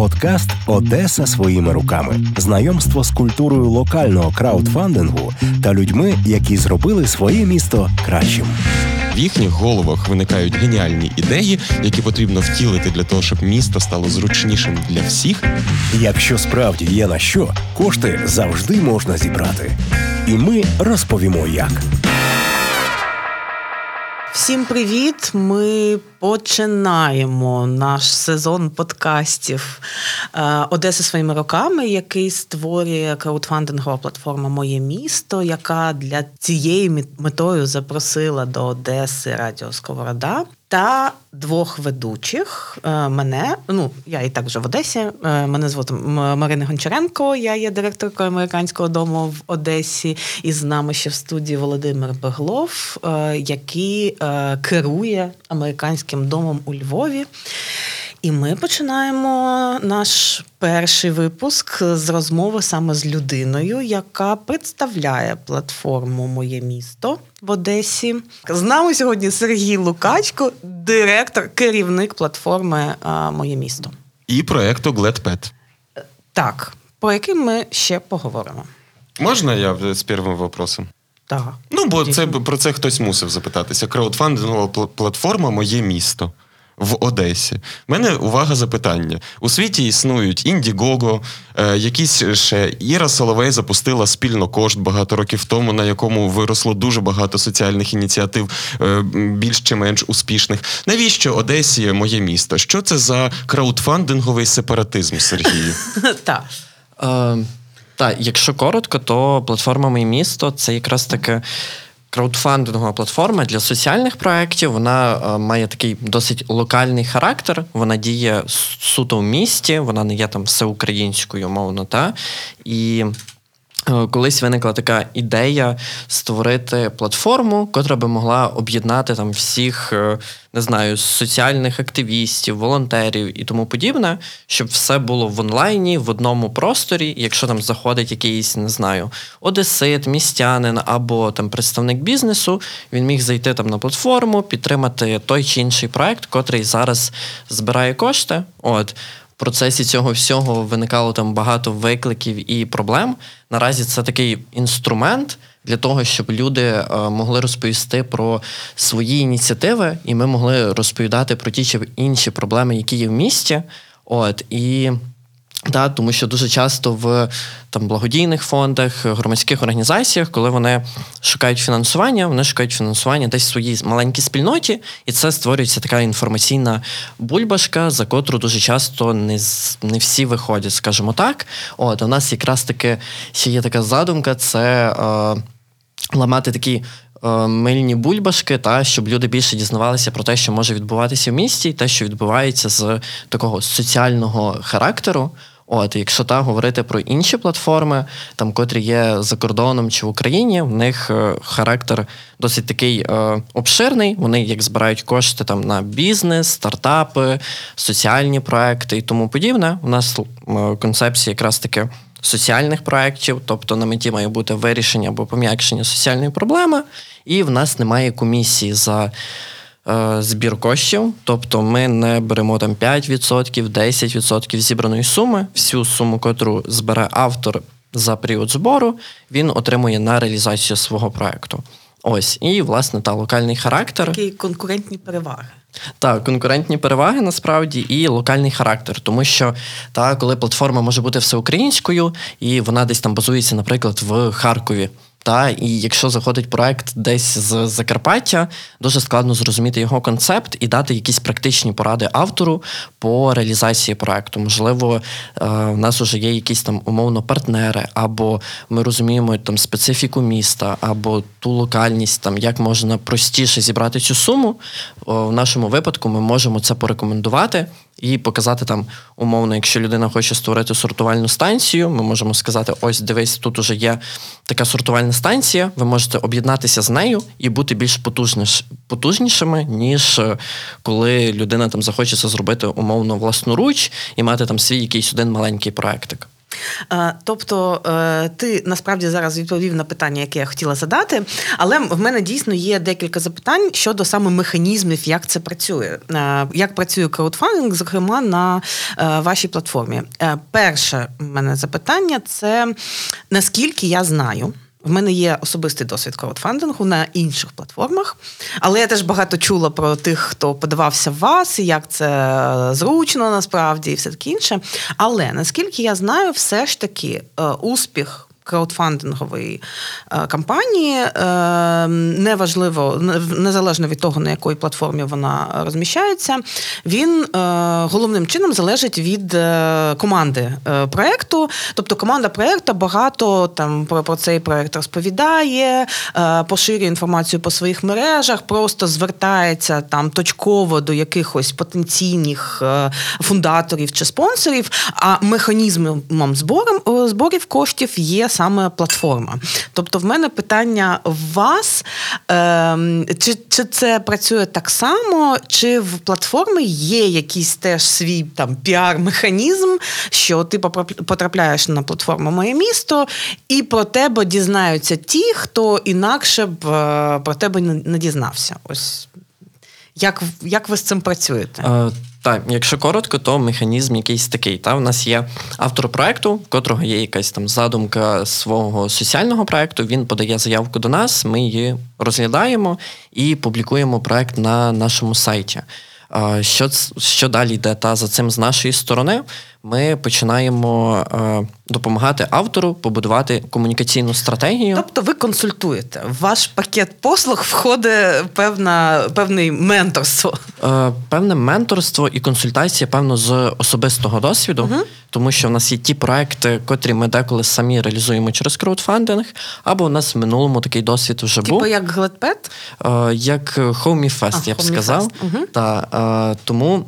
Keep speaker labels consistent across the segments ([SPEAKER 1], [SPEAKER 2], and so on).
[SPEAKER 1] Подкаст Одеса своїми руками. Знайомство з культурою локального краудфандингу та людьми, які зробили своє місто кращим.
[SPEAKER 2] В їхніх головах виникають геніальні ідеї, які потрібно втілити для того, щоб місто стало зручнішим для всіх.
[SPEAKER 1] Якщо справді є на що, кошти завжди можна зібрати. І ми розповімо як.
[SPEAKER 3] Всім привіт! Ми починаємо наш сезон подкастів Одеси своїми роками, який створює краудфандингова платформа Моє місто, яка для цієї метою запросила до Одеси Радіо Сковорода та двох ведучих е, мене. Ну я і так вже в Одесі. Е, мене звати Марина Гончаренко. Я є директоркою американського дому в Одесі. І з нами ще в студії Володимир Беглов, е, який керує американським домом у Львові. І ми починаємо наш перший випуск з розмови саме з людиною, яка представляє платформу Моє місто в Одесі. З нами сьогодні Сергій Лукачко, директор, керівник платформи Моє місто
[SPEAKER 2] і проекту GladPet.
[SPEAKER 3] Так, про який ми ще поговоримо.
[SPEAKER 2] Можна я з першим вопросом?
[SPEAKER 3] Так.
[SPEAKER 2] Ну, бо це про це хтось мусив запитатися. Краудфандингова платформа Моє місто в Одесі. У мене увага запитання. У світі існують Індігого, е, якісь ще Іра Соловей запустила спільно кошт багато років тому, на якому виросло дуже багато соціальних ініціатив, е, більш чи менш успішних. Навіщо Одесі моє місто? Що це за краудфандинговий сепаратизм, Сергію?
[SPEAKER 3] Так.
[SPEAKER 4] Е, так, якщо коротко, то платформа Моє місто це якраз таке краудфандингова платформа для соціальних проєктів. Вона е, має такий досить локальний характер. Вона діє суто в місті, вона не є там всеукраїнською, мовно, та і. Е, колись виникла така ідея створити платформу, котра би могла об'єднати там всіх, е, не знаю, соціальних активістів, волонтерів і тому подібне, щоб все було в онлайні, в одному просторі. Якщо там заходить якийсь, не знаю, одесит, містянин або там представник бізнесу, він міг зайти там на платформу, підтримати той чи інший проект, котрий зараз збирає кошти. От процесі цього всього виникало там багато викликів і проблем. Наразі це такий інструмент для того, щоб люди е, могли розповісти про свої ініціативи, і ми могли розповідати про ті чи інші проблеми, які є в місті. От і Да, тому що дуже часто в там благодійних фондах, громадських організаціях, коли вони шукають фінансування, вони шукають фінансування десь в своїй маленькій спільноті, і це створюється така інформаційна бульбашка, за котру дуже часто не не всі виходять, скажімо так. От у нас якраз таки ще є така задумка: це е, ламати такі. Е, мильні бульбашки, та щоб люди більше дізнавалися про те, що може відбуватися в місті, і те, що відбувається з такого соціального характеру. От, якщо так говорити про інші платформи, там котрі є за кордоном чи в Україні, в них е, характер досить такий е, обширний. Вони як збирають кошти там на бізнес, стартапи, соціальні проекти і тому подібне. У нас е, концепція якраз таки соціальних проєктів, тобто на меті має бути вирішення або пом'якшення соціальної проблеми, і в нас немає комісії за. Е, збір коштів, тобто ми не беремо там 5%, 10% зібраної суми, всю суму, котру збере автор за період збору, він отримує на реалізацію свого проекту. Ось, і, власне, та локальний характер.
[SPEAKER 3] Такі конкурентні переваги.
[SPEAKER 4] Так, конкурентні переваги насправді і локальний характер, тому що та коли платформа може бути всеукраїнською, і вона десь там базується, наприклад, в Харкові. Та і якщо заходить проект десь з Закарпаття, дуже складно зрозуміти його концепт і дати якісь практичні поради автору по реалізації проекту. Можливо, е, в нас вже є якісь там умовно партнери, або ми розуміємо там специфіку міста, або ту локальність, там як можна простіше зібрати цю суму. В нашому випадку ми можемо це порекомендувати і показати там умовно, якщо людина хоче створити сортувальну станцію, ми можемо сказати: ось дивись, тут уже є така сортувальна станція. Ви можете об'єднатися з нею і бути більш потужніш, потужнішими, ніж е, коли людина там захоче це зробити умовно власноруч і мати там свій якийсь один маленький проектик.
[SPEAKER 3] Е, тобто, е, ти насправді зараз відповів на питання, яке я хотіла задати, але в мене дійсно є декілька запитань щодо саме механізмів, як це працює, е, як працює краудфандинг, зокрема на вашій платформі. Перше в мене запитання це наскільки я знаю. В мене є особистий досвід краудфандингу на інших платформах, але я теж багато чула про тих, хто подавався в вас, і як це зручно насправді, і все таке інше. Але наскільки я знаю, все ж таки е, успіх краудфандингової е, кампанії, е, неважливо, незалежно від того, на якій платформі вона розміщається, він е, головним чином залежить від команди проєкту. Тобто команда проєкту багато там про, цей проєкт розповідає, поширює інформацію по своїх мережах, просто звертається там точково до якихось потенційних фундаторів чи спонсорів, а механізмом зборів коштів є саме платформа. Тобто, в мене питання в вас, е, чи чи це працює так само, чи в платформі є якийсь теж свій там піар-механізм, що ти потрапляєш на платформу Моє місто, і про тебе дізнаються ті, хто інакше б е, про тебе не дізнався. Ось як як ви з цим працюєте?
[SPEAKER 4] Так, якщо коротко, то механізм якийсь такий. Та У нас є автор проекту, в котрого є якась там задумка свого соціального проекту. Він подає заявку до нас, ми її розглядаємо і публікуємо проект на нашому сайті. Що що далі йде та за цим з нашої сторони? Ми починаємо е, допомагати автору побудувати комунікаційну стратегію.
[SPEAKER 3] Тобто, ви консультуєте в ваш пакет послуг входить певна певне менторство.
[SPEAKER 4] Е, Певне менторство і консультація, певно, з особистого досвіду, угу. тому що в нас є ті проекти, котрі ми деколи самі реалізуємо через краудфандинг, або у нас в минулому такий досвід вже
[SPEAKER 3] типу
[SPEAKER 4] був.
[SPEAKER 3] Типу як GladPet?
[SPEAKER 4] Е, Як Homey я б сказав. Угу. Та, е, тому.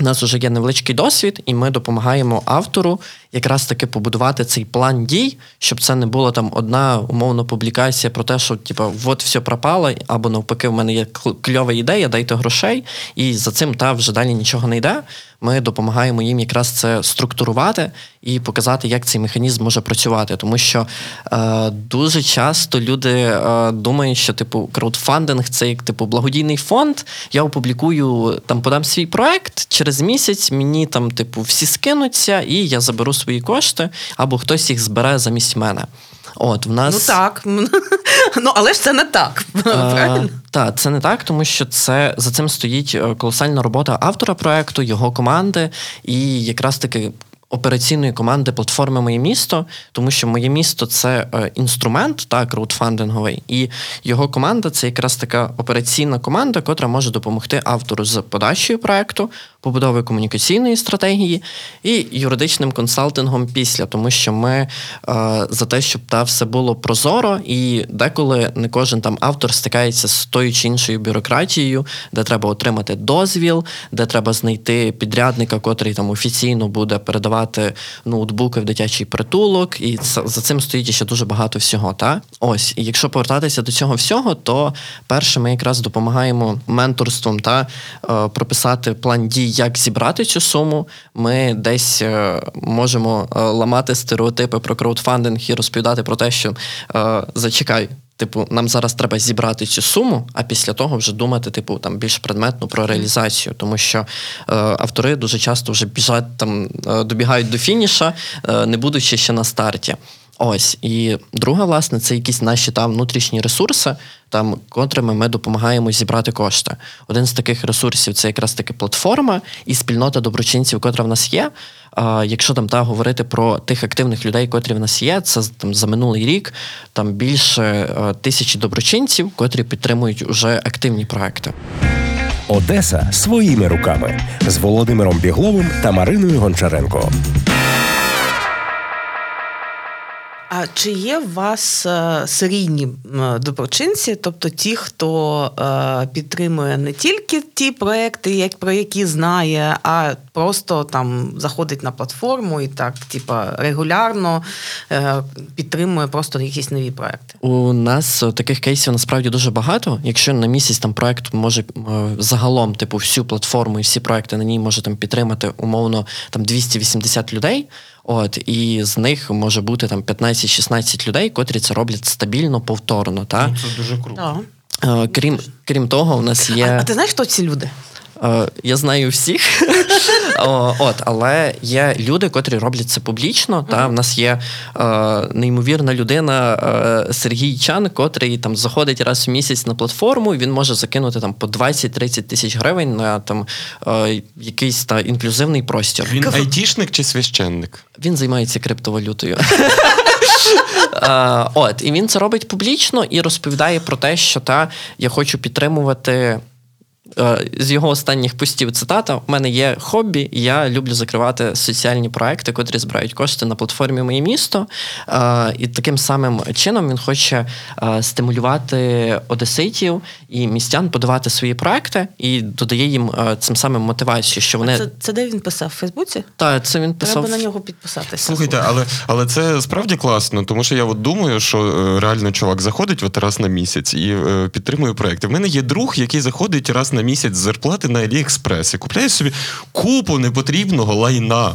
[SPEAKER 4] У нас вже є невеличкий досвід, і ми допомагаємо автору якраз таки побудувати цей план дій, щоб це не була там одна умовна публікація про те, що типу, от все пропало, або навпаки, в мене є кльова ідея, дайте грошей, і за цим та вже далі нічого не йде. Ми допомагаємо їм якраз це структурувати і показати, як цей механізм може працювати. Тому що е, дуже часто люди е, думають, що типу краудфандинг це як типу благодійний фонд. Я опублікую там, подам свій проект через місяць. Мені там, типу, всі скинуться, і я заберу свої кошти, або хтось їх збере замість мене. От в нас
[SPEAKER 3] ну так, ну але ж це не так. правильно?
[SPEAKER 4] Так, це не так, тому що це за цим стоїть е, колосальна робота автора проекту, його команди, і якраз таки операційної команди платформи Моє місто, тому що моє місто це е, інструмент, так, краудфандинговий, і його команда це якраз така операційна команда, котра може допомогти автору з подачею проекту, побудовою комунікаційної стратегії і юридичним консалтингом після, тому що ми е, за те, щоб та все було прозоро, і деколи не кожен там автор стикається з тою чи іншою бюрократією, де треба отримати дозвіл, де треба знайти підрядника, котрий там офіційно буде передавати давати ноутбуки в дитячий притулок, і за цим стоїть ще дуже багато всього. Та ось, і якщо повертатися до цього всього, то перше ми якраз допомагаємо менторством та е, прописати план дій, як зібрати цю суму. Ми десь е, можемо е, ламати стереотипи про краудфандинг і розповідати про те, що зачекай. Типу, нам зараз треба зібрати цю суму, а після того вже думати, типу, там більш предметно про реалізацію, тому що е, автори дуже часто вже біжать там, е, добігають до фініша, е, не будучи ще на старті. Ось і друга, власне, це якісь наші там внутрішні ресурси, там котрими ми допомагаємо зібрати кошти. Один з таких ресурсів це якраз таки платформа і спільнота доброчинців, котра в нас є. Якщо там та говорити про тих активних людей, котрі в нас є, це там за минулий рік там більше тисячі доброчинців, котрі підтримують уже активні проекти.
[SPEAKER 1] Одеса своїми руками з Володимиром Бігловим та Мариною Гончаренко.
[SPEAKER 3] А чи є у вас е, серійні доброчинці, тобто ті, хто е, підтримує не тільки ті проекти, як про які знає, а просто там заходить на платформу і так, типа, регулярно е, підтримує просто якісь нові проекти?
[SPEAKER 4] У нас таких кейсів насправді дуже багато. Якщо на місяць там проект може загалом, типу, всю платформу і всі проекти на ній може там підтримати умовно там 280 людей. От і з них може бути там 15-16 людей, котрі це роблять стабільно, повторно. Та?
[SPEAKER 2] Ну, Це дуже круто.
[SPEAKER 4] Е, Крім, крім того, у нас є.
[SPEAKER 3] А, а ти знаєш, хто ці люди?
[SPEAKER 4] Е, Я знаю всіх, от, але є люди, котрі роблять це публічно. Та в нас є е, неймовірна людина е, Сергій Чан, котрий там заходить раз в місяць на платформу. і Він може закинути там по 20-30 тисяч гривень на там якийсь та інклюзивний простір.
[SPEAKER 2] Він айтішник чи священник?
[SPEAKER 4] Він займається криптовалютою. От, і він це робить публічно і розповідає про те, що та я хочу підтримувати. Е, З його останніх постів цитата: у мене є хобі, і я люблю закривати соціальні проекти, котрі збирають кошти на платформі Моє місто. Е, І таким самим чином він хоче е, стимулювати одеситів і містян подавати свої проекти і додає їм цим самим мотивацію, що вони
[SPEAKER 3] Це, це де він писав? В Фейсбуці?
[SPEAKER 4] та це він писав.
[SPEAKER 3] Треба на нього підписатися.
[SPEAKER 2] Слухайте, але, але це справді класно, тому що я от думаю, що реально чувак заходить от раз на місяць і підтримує проекти. В мене є друг, який заходить раз на місяць з зарплати на Аліекспрес і купляє собі купу непотрібного лайна.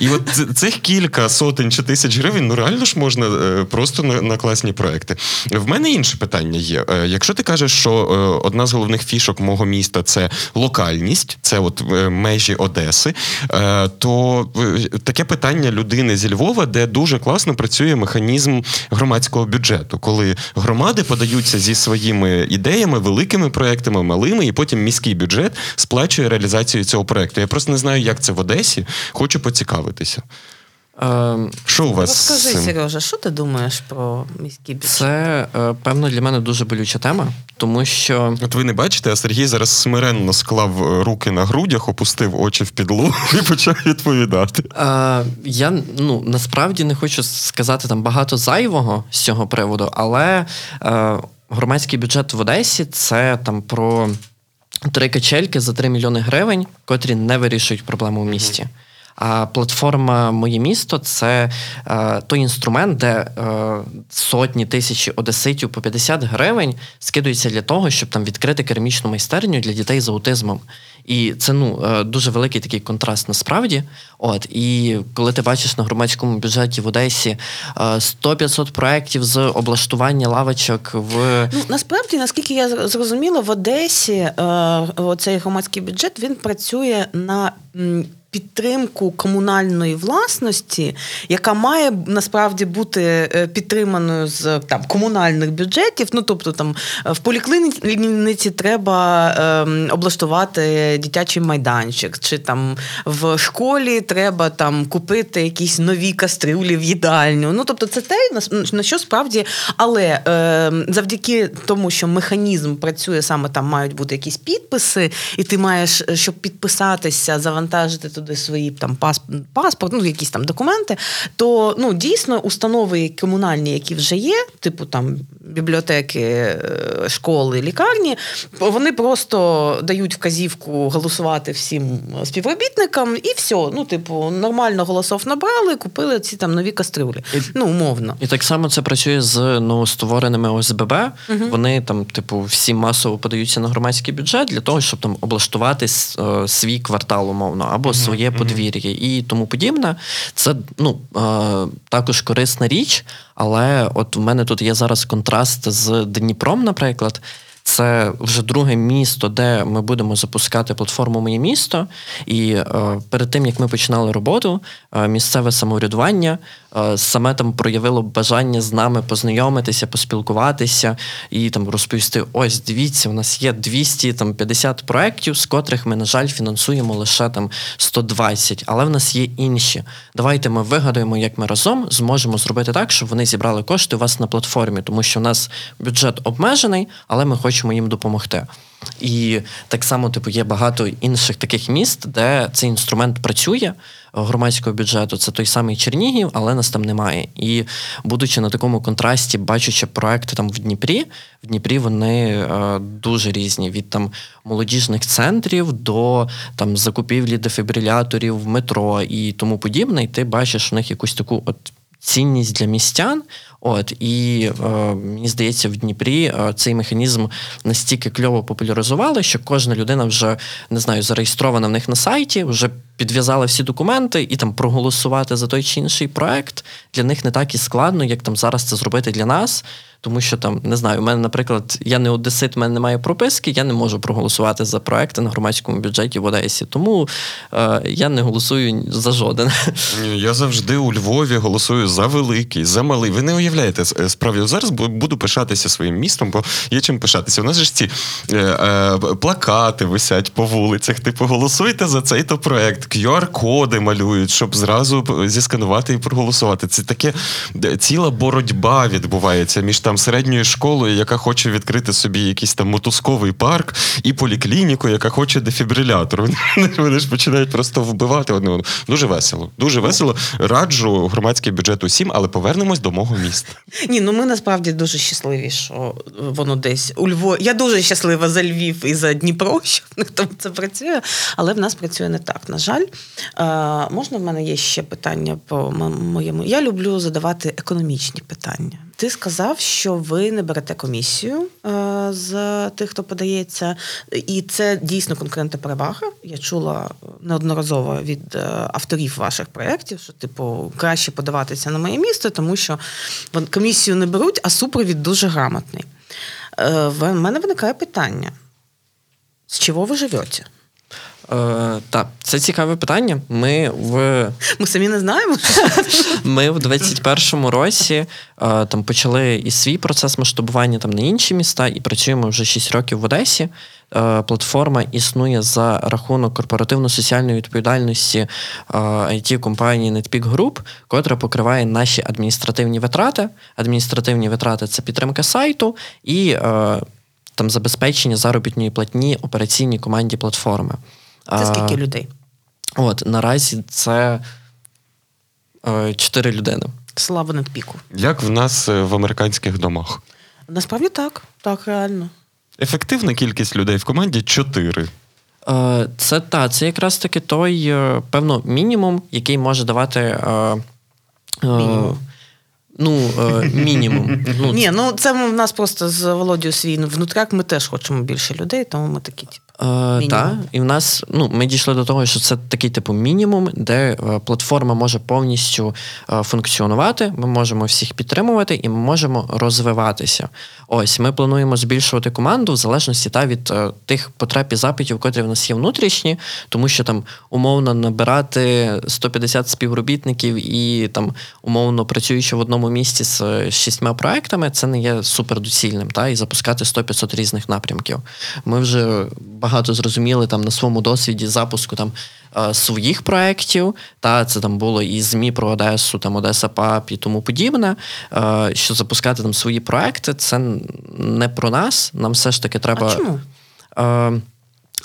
[SPEAKER 2] І от цих кілька сотень чи тисяч гривень, ну реально ж можна е, просто на, на класні проекти. В мене інше питання є. Е, Якщо ти кажеш, що е, одна з головних фішок мого міста це локальність, це от межі Одеси, то таке питання людини зі Львова, де дуже класно працює механізм громадського бюджету, коли громади подаються зі своїми ідеями, великими проектами, малими, і потім міський бюджет сплачує реалізацію цього проекту. Я просто не знаю, як це в Одесі. Хочу поцікавитися.
[SPEAKER 4] Е,
[SPEAKER 2] Що у вас
[SPEAKER 3] Розкажи. Сережа, що ти думаєш про міський бюджет?
[SPEAKER 4] Це е, певно для мене дуже болюча тема, тому що
[SPEAKER 2] От ви не бачите, а Сергій зараз смиренно склав руки на грудях, опустив очі в підлогу і почав відповідати.
[SPEAKER 4] е, я ну насправді не хочу сказати там багато зайвого з цього приводу, але е, громадський бюджет в Одесі це там про три качельки за 3 мільйони гривень, котрі не вирішують проблему в місті. А платформа Моє місто це е, той інструмент, де е, сотні тисячі одеситів по 50 гривень скидуються для того, щоб там відкрити керамічну майстерню для дітей з аутизмом. І це ну е, дуже великий такий контраст насправді. От і коли ти бачиш на громадському бюджеті в Одесі е, 100-500 проєктів з облаштування лавочок в
[SPEAKER 3] Ну, насправді, наскільки я зрозуміла, в Одесі оцей громадський бюджет він працює на підтримку комунальної власності, яка має насправді бути е, підтриманою з там комунальних бюджетів. Ну тобто, там в поліклініці треба е, облаштувати дитячий майданчик, чи там в школі треба там купити якісь нові кастрюлі в їдальню. Ну тобто, це те на що справді, але е, завдяки тому, що механізм працює саме там, мають бути якісь підписи, і ти маєш, е, щоб підписатися, завантажити туди свої там пасп- паспорт, ну якісь там документи. То ну дійсно установи комунальні, які вже є, типу там бібліотеки, е, школи, лікарні, вони просто дають вказівку голосувати всім співробітникам, і все. Ну, типу, нормально голосов набрали, купили ці там нові кастрюлі. Ну, умовно.
[SPEAKER 4] І так само це працює з новоствореними ОСББ. Вони там, типу, всі масово подаються на громадський бюджет для того, щоб там облаштувати е, свій квартал, умовно, або своє подвір'я і тому подібне. Це ну е, також корисна річ, але от в мене тут є зараз контраст з Дніпром, наприклад. Це вже друге місто, де ми будемо запускати платформу Моє місто. І е, перед тим як ми починали роботу, е, місцеве самоврядування саме там проявило бажання з нами познайомитися, поспілкуватися і там розповісти: ось дивіться, у нас є 250 проєктів, з котрих ми, на жаль, фінансуємо лише там 120, але в нас є інші. Давайте ми вигадаємо, як ми разом зможемо зробити так, щоб вони зібрали кошти у вас на платформі, тому що у нас бюджет обмежений, але ми хочемо їм допомогти. І так само, типу, є багато інших таких міст, де цей інструмент працює громадського бюджету. Це той самий Чернігів, але нас там немає. І будучи на такому контрасті, бачучи проекти там в Дніпрі, в Дніпрі вони е, дуже різні від там молодіжних центрів до там закупівлі дефібриляторів в метро і тому подібне. І ти бачиш у них якусь таку от цінність для містян. От і е, мені здається, в Дніпрі е, цей механізм настільки кльово популяризували, що кожна людина вже не знаю, зареєстрована в них на сайті, вже підв'язала всі документи і там проголосувати за той чи інший проект для них не так і складно, як там зараз це зробити для нас. Тому що там не знаю, у мене, наприклад, я не одесит, у мене немає прописки, я не можу проголосувати за проекти на громадському бюджеті в Одесі. Тому е, я не голосую за жоден.
[SPEAKER 2] Я завжди у Львові голосую за великий, за малий. Ви не уявляєте, е, справді зараз буду пишатися своїм містом, бо є чим пишатися. У нас ж ці е, е, плакати висять по вулицях. Типу, голосуйте за цей то проект. QR-коди малюють, щоб зразу зісканувати і проголосувати. Це таке ціла боротьба відбувається між там середньою школою, яка хоче відкрити собі якийсь там мотузковий парк, і поліклініку, яка хоче дефібрилятор. Вони, ж починають просто вбивати одне одного. Дуже весело. Дуже весело. Раджу громадський бюджет усім, але повернемось до мого міста.
[SPEAKER 3] Ні, ну ми насправді дуже щасливі, що воно десь у Львові. Я дуже щаслива за Львів і за Дніпро, що в них там це працює, але в нас працює не так. На жаль, можна в мене є ще питання по моєму. Я люблю задавати економічні питання. Ти сказав, що ви не берете комісію е, з тих, хто подається, і це дійсно конкурентна перевага. Я чула неодноразово від е, авторів ваших проєктів, що типу краще подаватися на моє місто, тому що комісію не беруть, а супровід дуже грамотний. Е, в мене виникає питання: з чого ви живете?
[SPEAKER 4] Е, Так, це цікаве питання. Ми в
[SPEAKER 3] Ми самі не знаємо.
[SPEAKER 4] Ми в 21-му році е, там почали і свій процес масштабування там на інші міста, і працюємо вже 6 років в Одесі. Е, платформа існує за рахунок корпоративно-соціальної відповідальності it е, компанії NetPeak Group, котра покриває наші адміністративні витрати. Адміністративні витрати це підтримка сайту і там забезпечення заробітної платні операційній команді платформи.
[SPEAKER 3] Це скільки людей?
[SPEAKER 4] От наразі це е, чотири людини.
[SPEAKER 3] Слава надпіку.
[SPEAKER 2] Як в нас е, в американських домах?
[SPEAKER 3] Насправді так, так, реально.
[SPEAKER 2] Ефективна кількість людей в команді чотири.
[SPEAKER 4] Е, це та, це якраз таки той, певно, мінімум, який може давати.
[SPEAKER 3] Мінімум.
[SPEAKER 4] Ну, мінімум.
[SPEAKER 3] Ну, Ні, ну це в нас просто з Володією свій внутряк, ми теж хочемо більше людей, тому ми такі.
[SPEAKER 4] Е, Так, і в нас ну, ми дійшли до того, що це такий типу мінімум, де е, платформа може повністю е, функціонувати. Ми можемо всіх підтримувати і ми можемо розвиватися. Ось ми плануємо збільшувати команду в залежності та від е, тих потреб і запитів, котрі в нас є внутрішні, тому що там умовно набирати 150 співробітників і там умовно працюючи в одному місці з шістьма проектами, це не є супердоцільним, та і запускати 100-500 різних напрямків. Ми вже багато зрозуміли там на своєму досвіді запуску там е, своїх проєктів. Та це там було і ЗМІ про Одесу, там Одеса Пап і тому подібне. Е, що запускати там свої проекти, це не про нас. Нам все ж таки треба.
[SPEAKER 3] А чому?
[SPEAKER 4] Е,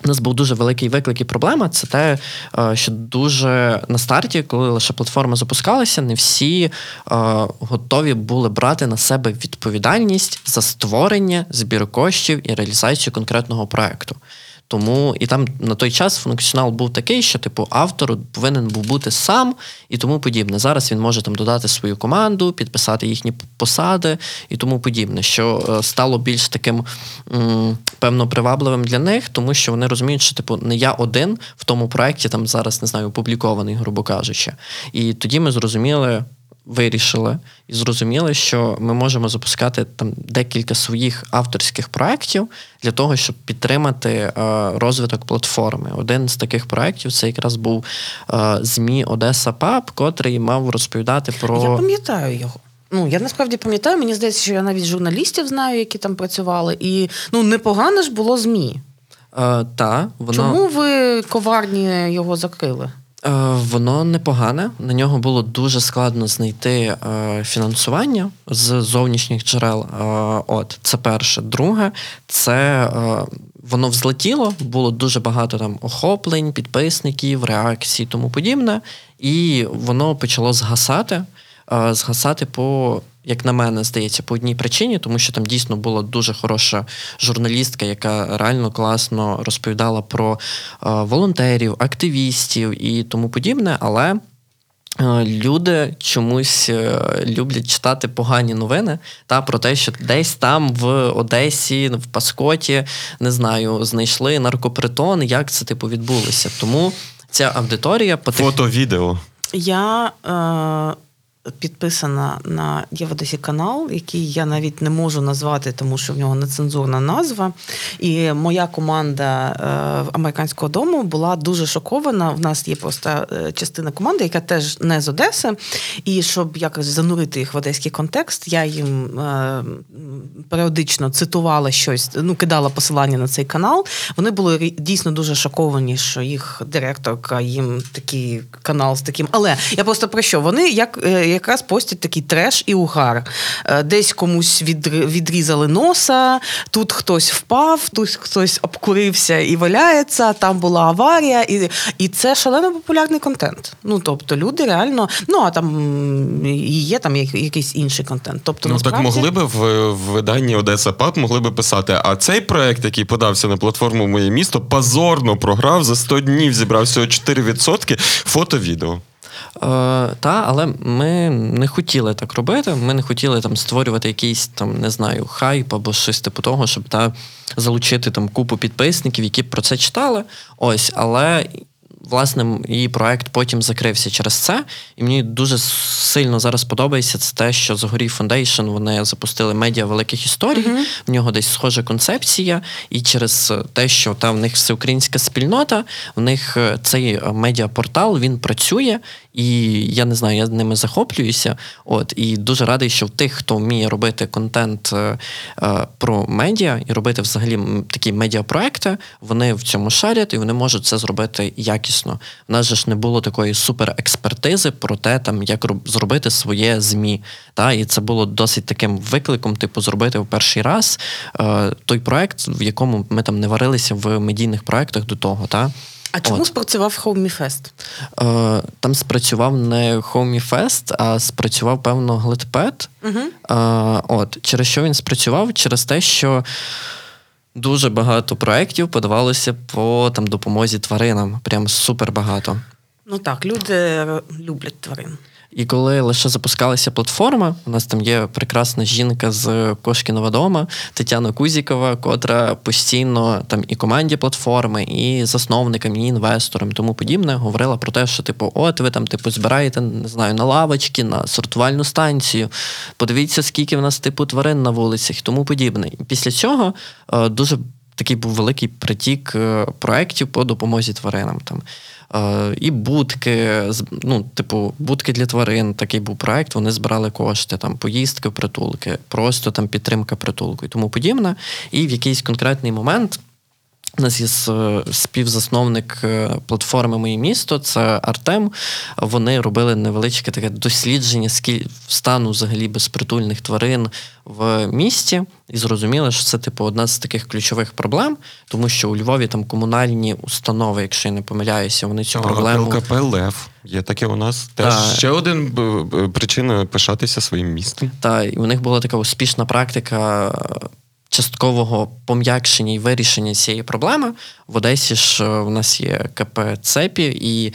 [SPEAKER 4] у нас був дуже великий виклик і проблема. Це те, що дуже на старті, коли лише платформа запускалася, не всі готові були брати на себе відповідальність за створення, збір коштів і реалізацію конкретного проекту. Тому і там на той час функціонал був такий, що типу автор повинен був бути сам і тому подібне. Зараз він може там додати свою команду, підписати їхні посади і тому подібне, що е, стало більш таким м, певно привабливим для них, тому що вони розуміють, що типу не я один в тому проєкті там зараз не знаю, опублікований, грубо кажучи. І тоді ми зрозуміли вирішили і зрозуміли, що ми можемо запускати там декілька своїх авторських проєктів для того, щоб підтримати е, розвиток платформи. Один з таких проєктів це якраз був е, ЗМІ Одеса Паб, котрий мав розповідати про
[SPEAKER 3] я пам'ятаю його. Ну, я насправді пам'ятаю, мені здається, що я навіть журналістів знаю, які там працювали, і ну непогано ж було ЗМІ.
[SPEAKER 4] Е, та, воно...
[SPEAKER 3] Чому ви коварні його закрили?
[SPEAKER 4] Е, воно непогане. На нього було дуже складно знайти е, фінансування з зовнішніх джерел. Е, от це перше. Друге, це воно взлетіло, було дуже багато там охоплень, підписників, реакцій, тому подібне, і воно почало згасати. Згасати по як на мене, здається, по одній причині, тому що там дійсно була дуже хороша журналістка, яка реально класно розповідала про е, волонтерів, активістів і тому подібне. Але Е, люди чомусь е, люблять читати погані новини та про те, що десь там в Одесі, в Паскоті, не знаю, знайшли наркопритон, як це типу відбулося. Тому ця аудиторія потих...
[SPEAKER 2] Фото, відео.
[SPEAKER 3] Я е, підписана на є в канал, який я навіть не можу назвати, тому що в нього нецензурна назва. І моя команда е, американського дому була дуже шокована. В нас є просто е, частина команди, яка теж не з Одеси. І щоб якось занурити їх в одеський контекст, я їм е, періодично цитувала щось, ну кидала посилання на цей канал. Вони були дійсно дуже шоковані, що їх директорка їм такий канал з таким. Але я просто про що вони як. Якраз постять такий треш і угар. Е, десь комусь відрізали носа, тут хтось впав, тут хтось обкурився і валяється, там була аварія, і і це шалено популярний контент. Ну тобто люди реально, ну а там і є там якийсь інший контент. Тобто,
[SPEAKER 2] ну
[SPEAKER 3] насправді...
[SPEAKER 2] так могли би в, в виданні Одеса Паб могли би писати, а цей проект, який подався на платформу Моє місто, позорно програв за 100 днів, зібрав всього 4% фото-відео.
[SPEAKER 4] Е, Та, але ми не хотіли так робити. Ми не хотіли там створювати якийсь там, не знаю, хайп або щось типу того, щоб та залучити там купу підписників, які б про це читали. Ось, але власне, її проект потім закрився через це. І мені дуже сильно зараз подобається це те, що Загорій Foundation вони запустили медіа великих історій. Mm-hmm. В нього десь схожа концепція, і через те, що там в них всеукраїнська спільнота, в них е, цей е, медіапортал він працює, і я не знаю, я ними захоплююся. От і дуже радий, що в тих, хто вміє робити контент е, е, про медіа і робити взагалі такі медіапроекти, вони в цьому шарять і вони можуть це зробити якісно. У нас же ж не було такої суперекспертизи про те, там як зробити своє змі. Та і це було досить таким викликом, типу, зробити в перший раз е, той проект, в якому ми там не варилися в медійних проектах до того. Та?
[SPEAKER 3] А чому От. спрацював Homey
[SPEAKER 4] Е, Там спрацював не Homey а спрацював, певно, глитпед. Угу. Е, От через що він спрацював? Через те, що. Дуже багато проєктів подавалося по там допомозі тваринам. Прям супер багато.
[SPEAKER 3] Ну так, люди люблять тварин.
[SPEAKER 4] І коли лише запускалася платформа, у нас там є прекрасна жінка з Кошкінова дома, Тетяна Кузікова, котра постійно там і команді платформи, і засновникам, і інвесторам, тому подібне, говорила про те, що типу, от ви там типу збираєте не знаю, на лавочки, на сортувальну станцію. Подивіться, скільки в нас типу тварин на вулицях тому подібне. І після цього е, дуже такий був великий притік е, проєктів по допомозі тваринам. Там і будки, ну, типу, будки для тварин, такий був проект, вони збирали кошти, там, поїздки притулки, просто там підтримка притулку і тому подібне. І в якийсь конкретний момент. У нас є співзасновник е, платформи Моє місто, це Артем. Вони робили невеличке таке дослідження стану взагалі безпритульних тварин в місті, і зрозуміли, що це типу одна з таких ключових проблем, тому що у Львові там комунальні установи, якщо я не помиляюся, вони цю проблему
[SPEAKER 2] ЛКП Лев. Є таке у нас теж Та. ще один причина пишатися своїм містом.
[SPEAKER 4] Так, і у них була така успішна практика часткового пом'якшення і вирішення цієї проблеми. В Одесі ж у е, нас є КП ЦЕПІ і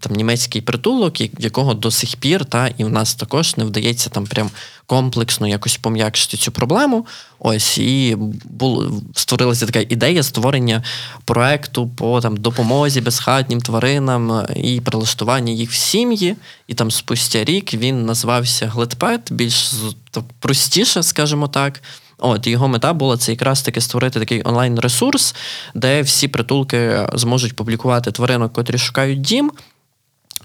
[SPEAKER 4] там німецький притулок, якого до сих пір, та і в нас також не вдається там прям комплексно якось пом'якшити цю проблему. Ось і було створилася така ідея створення проекту по там допомозі безхатнім тваринам і прилаштування їх в сім'ї. І там спустя рік він назвався GladPet, більш простіше, скажімо так. От його мета була це якраз таки створити такий онлайн-ресурс, де всі притулки зможуть публікувати тваринок, котрі шукають дім.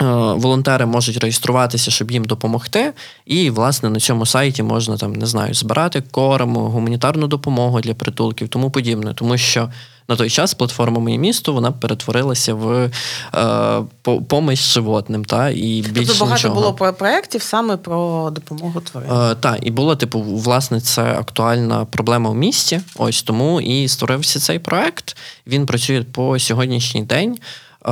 [SPEAKER 4] Е, волонтери можуть реєструватися, щоб їм допомогти. І, власне, на цьому сайті можна там, не знаю, збирати корм, гуманітарну допомогу для притулків, тому подібне. Тому що на той час платформа Моє місто вона перетворилася в е, помощь животним. Та, і тобто
[SPEAKER 3] багато
[SPEAKER 4] нічого.
[SPEAKER 3] було проєктів саме про допомогу тварин.
[SPEAKER 4] Е, Так, і було, типу, власне, це актуальна проблема в місті. Ось тому і створився цей проект. Він працює по сьогоднішній день. Е,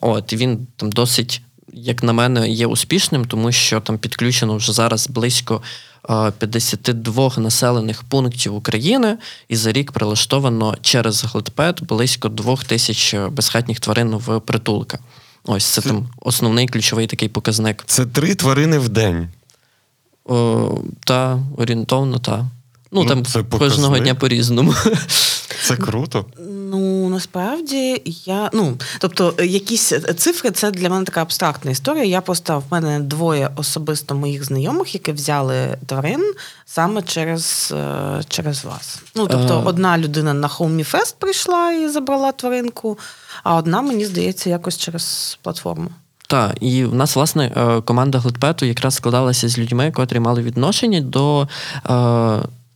[SPEAKER 4] От він там досить. Як на мене, є успішним, тому що там підключено вже зараз близько 52 населених пунктів України, і за рік прилаштовано через гледпед близько двох тисяч безхатніх тварин в притулка. Ось це, це там основний ключовий такий показник.
[SPEAKER 2] Це три тварини в день.
[SPEAKER 4] О, Та, орієнтовно, та. Ну,
[SPEAKER 2] Ну,
[SPEAKER 4] там кожного дня по-різному.
[SPEAKER 2] Це круто.
[SPEAKER 3] Ну насправді я ну тобто, якісь цифри це для мене така абстрактна історія. Я просто в мене двоє особисто моїх знайомих, які взяли тварин саме через е, через вас. Ну тобто,
[SPEAKER 4] Е.
[SPEAKER 3] одна людина на Home Fest прийшла і забрала тваринку, а одна, мені здається, якось через платформу.
[SPEAKER 4] Так, і в нас, власне, е, команда Гледпету якраз складалася з людьми, котрі мали відношення до.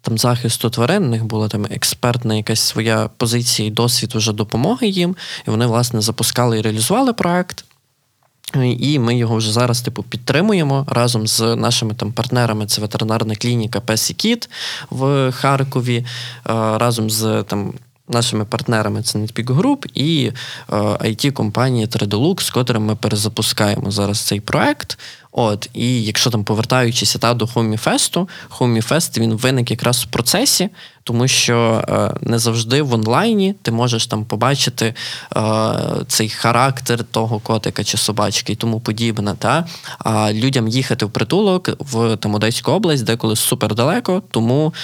[SPEAKER 4] Там захисту тварин, у них була там експертна якась своя позиція і досвід уже допомоги їм. І вони, власне, запускали і реалізували проект. І ми його вже зараз типу підтримуємо разом з нашими там партнерами. Це ветеринарна клініка Песі Кіт в Харкові, е, разом з там. Нашими партнерами це Netpeak Group і it компанія Tredolux, з котрим ми перезапускаємо зараз цей проект. От, і якщо там повертаючися та до Хоміфесту, Хоміфест він виник якраз в процесі, тому що е, не завжди в онлайні ти можеш там побачити е, цей характер того котика чи собачки і тому подібне. Та? А людям їхати в притулок в там, Одеську область, деколи супер далеко, тому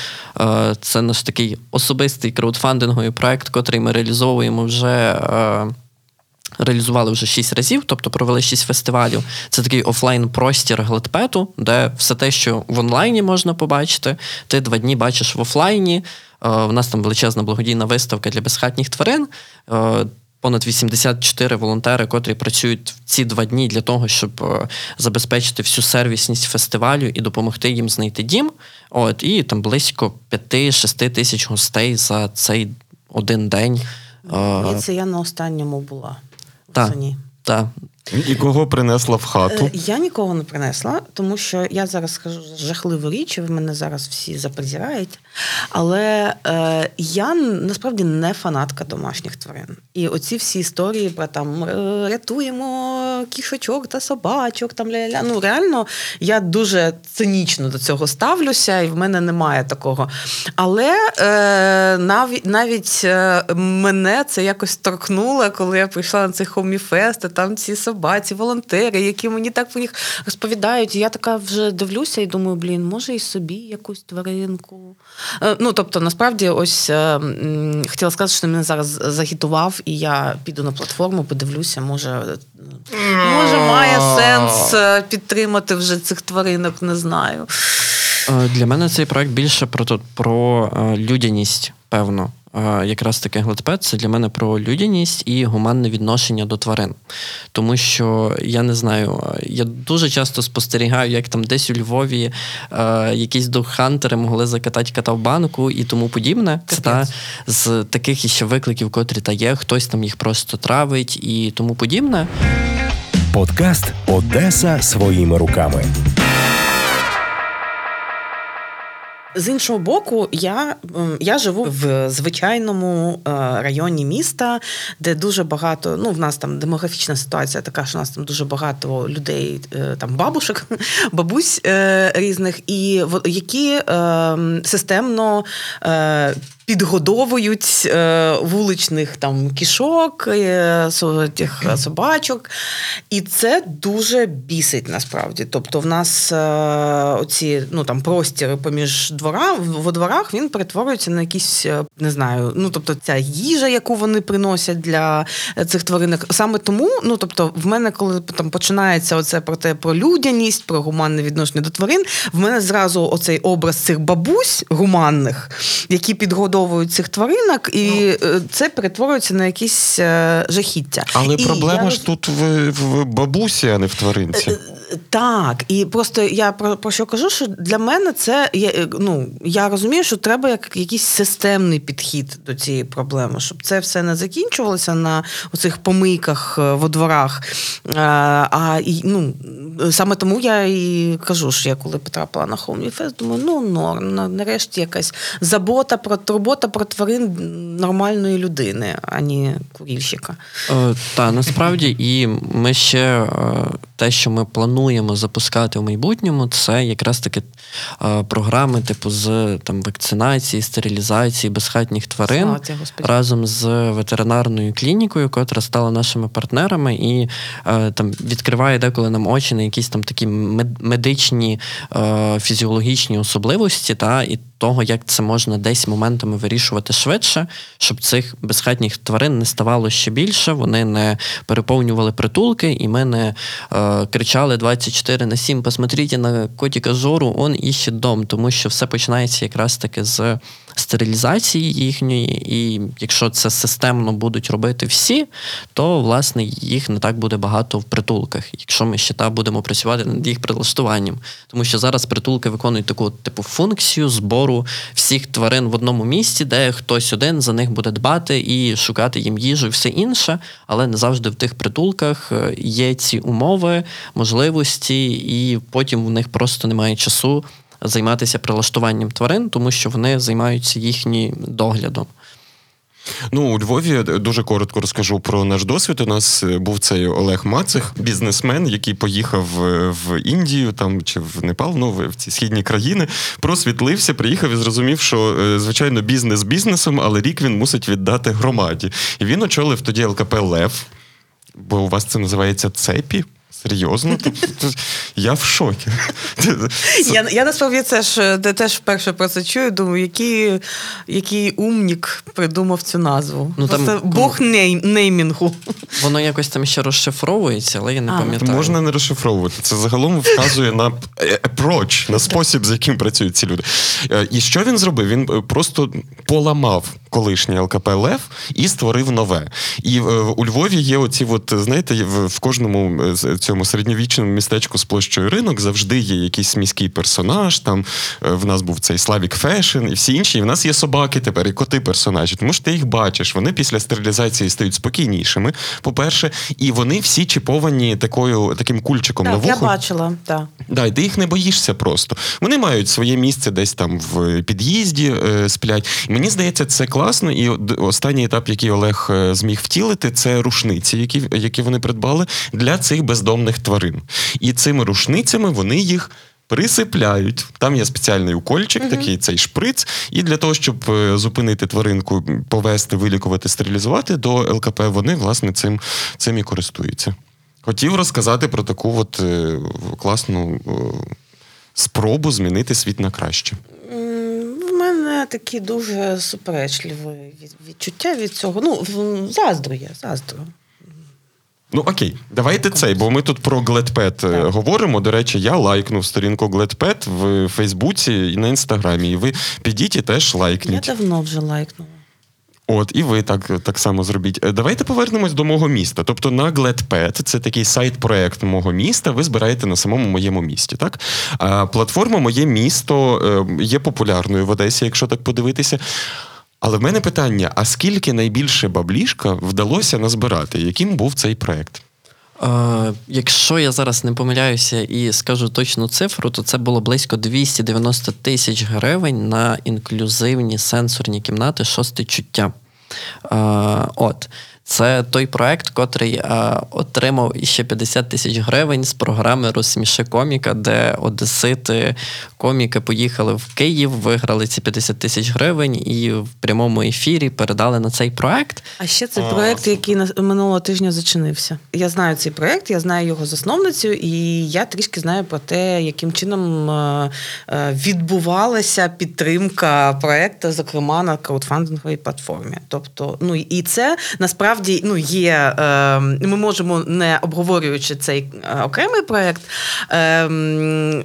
[SPEAKER 4] е, це наш такий особистий краудфандинговий проект, котрий ми реалізовуємо вже. Е, Реалізували вже шість разів, тобто провели шість фестивалів. Це такий офлайн-простір гледпету, де все те, що в онлайні можна побачити, ти два дні бачиш в офлайні. Е, У нас там величезна благодійна виставка для безхатніх тварин. Е, Понад 84 волонтери, котрі працюють в ці два дні для того, щоб е, забезпечити всю сервісність фестивалю і допомогти їм знайти дім. От і там близько 5-6 тисяч гостей за цей один день. Е,
[SPEAKER 3] Здається, я на останньому була.
[SPEAKER 4] Так.
[SPEAKER 3] восени.
[SPEAKER 2] І кого принесла в хату?
[SPEAKER 3] Е, Я нікого не принесла, тому що я зараз скажу жахливу річ, і ви мене зараз всі запризираєте. Але е, я насправді не фанатка домашніх тварин. І оці всі історії про там рятуємо кішочок та собачок, там ля-ля. Ну реально я дуже цинічно до цього ставлюся, і в мене немає такого. Але е, навіть навіть е, мене це якось торкнуло, коли я прийшла на цей хоміфест, і там ці собаці, волонтери, які мені так про них розповідають. Я така вже дивлюся і думаю, блін, може і собі якусь тваринку. Е, Ну, тобто, насправді, ось е, хотіла сказати, що мене зараз загітував, і я піду на платформу, подивлюся, може, е, може має сенс підтримати вже цих тваринок, не знаю.
[SPEAKER 4] Для мене цей проект більше про, про людяність, певно. Якраз таке Гладпет це для мене про людяність і гуманне відношення до тварин. Тому що я не знаю, я дуже часто спостерігаю, як там десь у Львові е, якісь духхантери могли закатати кота в банку і тому подібне. Це та, з таких іще викликів, котрі та є, хтось там їх просто травить і тому подібне.
[SPEAKER 1] Подкаст Одеса своїми руками.
[SPEAKER 3] З іншого боку, я, я живу в звичайному е, районі міста, де дуже багато. Ну, в нас там демографічна ситуація така, що у нас там дуже багато людей, е, там бабушок, бабусь е, різних, і які е, системно. Підгодовують е, вуличних там кішок, е, тих собачок. І це дуже бісить насправді. Тобто, в нас е, оці ну там простіри поміж двора во дворах він перетворюється на якісь, не знаю, ну тобто ця їжа, яку вони приносять для цих тваринок. Саме тому, ну тобто, в мене, коли там починається оце про те про людяність, про гуманне відношення до тварин, в мене зразу оцей образ цих бабусь гуманних, які підгодовують цих тваринок, і е, це перетворюється на якісь е, жахіття.
[SPEAKER 2] Але
[SPEAKER 3] І
[SPEAKER 2] проблема
[SPEAKER 3] я
[SPEAKER 2] ж тут в, в бабусі, а не в тваринці.
[SPEAKER 3] Так, і просто я про, про що кажу, що для мене це я, е, ну, я розумію, що треба як якийсь системний підхід до цієї проблеми, щоб це все не закінчувалося на оцих помийках е, во дворах. А, а і, ну, саме тому я і кажу, що я коли потрапила на Fest, думаю, ну норм, нарешті якась забота про турбота про тварин нормальної людини, а не курільщика.
[SPEAKER 4] Е, та насправді, і ми ще е, те, що ми плануємо запускати в майбутньому, це якраз таки е, програми, типу, з там вакцинації, стерилізації безхатніх тварин
[SPEAKER 3] Слава
[SPEAKER 4] разом з ветеринарною клінікою, котра стала нашими партнерами, і е, там відкриває деколи нам очі на якісь там такі медичні е, фізіологічні особливості, та і того, як це можна десь моментами вирішувати швидше, щоб цих безхатніх тварин не ставало ще більше, вони не переповнювали притулки, і ми не е, кричали 24 на 7, посмотрите на котика Жору, он іще дом, тому що все починається якраз таки з стерилізації їхньої, і якщо це системно будуть робити всі, то власне їх не так буде багато в притулках, якщо ми ще та будемо працювати над їх прилаштуванням. Тому що зараз притулки виконують таку типу функцію збору всіх тварин в одному місці, де хтось один за них буде дбати і шукати їм їжу і все інше, але не завжди в тих притулках е, є ці умови, можливості, і потім в них просто немає часу займатися прилаштуванням тварин, тому що вони займаються їхнім доглядом.
[SPEAKER 2] Ну, у Львові дуже коротко розкажу про наш досвід. У нас е, був цей Олег Мацих, бізнесмен, який поїхав е, в Індію там чи в Непал, ну в ці східні країни, просвітлився, приїхав і зрозумів, що е, звичайно бізнес бізнесом, але рік він мусить віддати громаді. І він очолив тоді ЛКП Лев, бо у вас це називається цепі. Серйозно? Я в шокі.
[SPEAKER 3] Я, я насправді це ж де теж вперше про це чую. Думаю, який, який умнік придумав цю назву.
[SPEAKER 4] Ну, там-
[SPEAKER 3] Просто Бог ней, неймінгу.
[SPEAKER 4] Воно якось там ще розшифровується, але я не
[SPEAKER 3] А.
[SPEAKER 4] пам'ятаю.
[SPEAKER 2] Можна не розшифровувати. Це загалом вказує на approach, на спосіб, з яким працюють ці люди. Е, І що він зробив? Він е, просто поламав колишнє ЛКП Лев і створив нове. І е, у Львові є оці, от, знаєте, в, в кожному е, цьому середньовічному містечку з площою ринок завжди є якийсь міський персонаж. Там е, в нас був цей Славік Фешн і всі інші. І в нас є собаки тепер, і коти персонажі. Тому що ти їх бачиш. Вони після стерилізації стають спокійнішими, по-перше, і вони всі чіповані такою, таким кульчиком на
[SPEAKER 3] Так, я бачила, так.
[SPEAKER 2] Да, і ти їх не боїшся просто. Вони мають своє місце десь там в під'їзді е, сплять. Мені здається, це класно. І останній етап, який Олег е, зміг втілити, це рушниці, які, які вони придбали для цих бездомних тварин. І цими рушницями вони їх. Присипляють. Там є спеціальний укольчик, такий цей шприц. І для того, щоб е, зупинити тваринку, повести, вилікувати, стерилізувати до ЛКП, вони власне цим, цим і користуються. Хотів розказати про таку от е, класну е, спробу змінити світ на краще.
[SPEAKER 3] Мене такі дуже суперечливі відчуття від цього. Ну, заздрю я, заздрю.
[SPEAKER 2] Ну окей, давайте цей, бо ми тут про GladPet е, говоримо. До речі, я лайкнув сторінку GladPet в Фейсбуці і на інстаграмі. І ви підіть і теж
[SPEAKER 3] Я давно вже лайкнула.
[SPEAKER 2] От, і ви так, так само зробіть. Е, Давайте повернемось до мого міста. Тобто на GladPad, це такий сайт-проект мого міста. Ви збираєте на самому моєму місті. Так? Платформа Моє місто е, є популярною в Одесі, якщо так подивитися. Але в мене питання: а скільки найбільше баблішка вдалося назбирати? Яким був цей проект?
[SPEAKER 4] Якщо я зараз не помиляюся і скажу точну цифру, то це було близько 290 тисяч гривень на інклюзивні сенсорні кімнати шосте чуття. От. Це той проект, котрий е, отримав іще 50 тисяч гривень з програми Розсміши коміка, де одесити коміки поїхали в Київ, виграли ці 50 тисяч гривень і в прямому ефірі передали на цей проект.
[SPEAKER 3] А ще це
[SPEAKER 2] А,
[SPEAKER 3] проект, який на- минулого тижня зачинився. Я знаю цей проект, я знаю його засновницю, і я трішки знаю про те, яким чином е, е, відбувалася підтримка проекту, зокрема на краудфандинговій платформі. Тобто, ну і це насправді ну є. е, Ми можемо не обговорюючи цей е, окремий проект, е,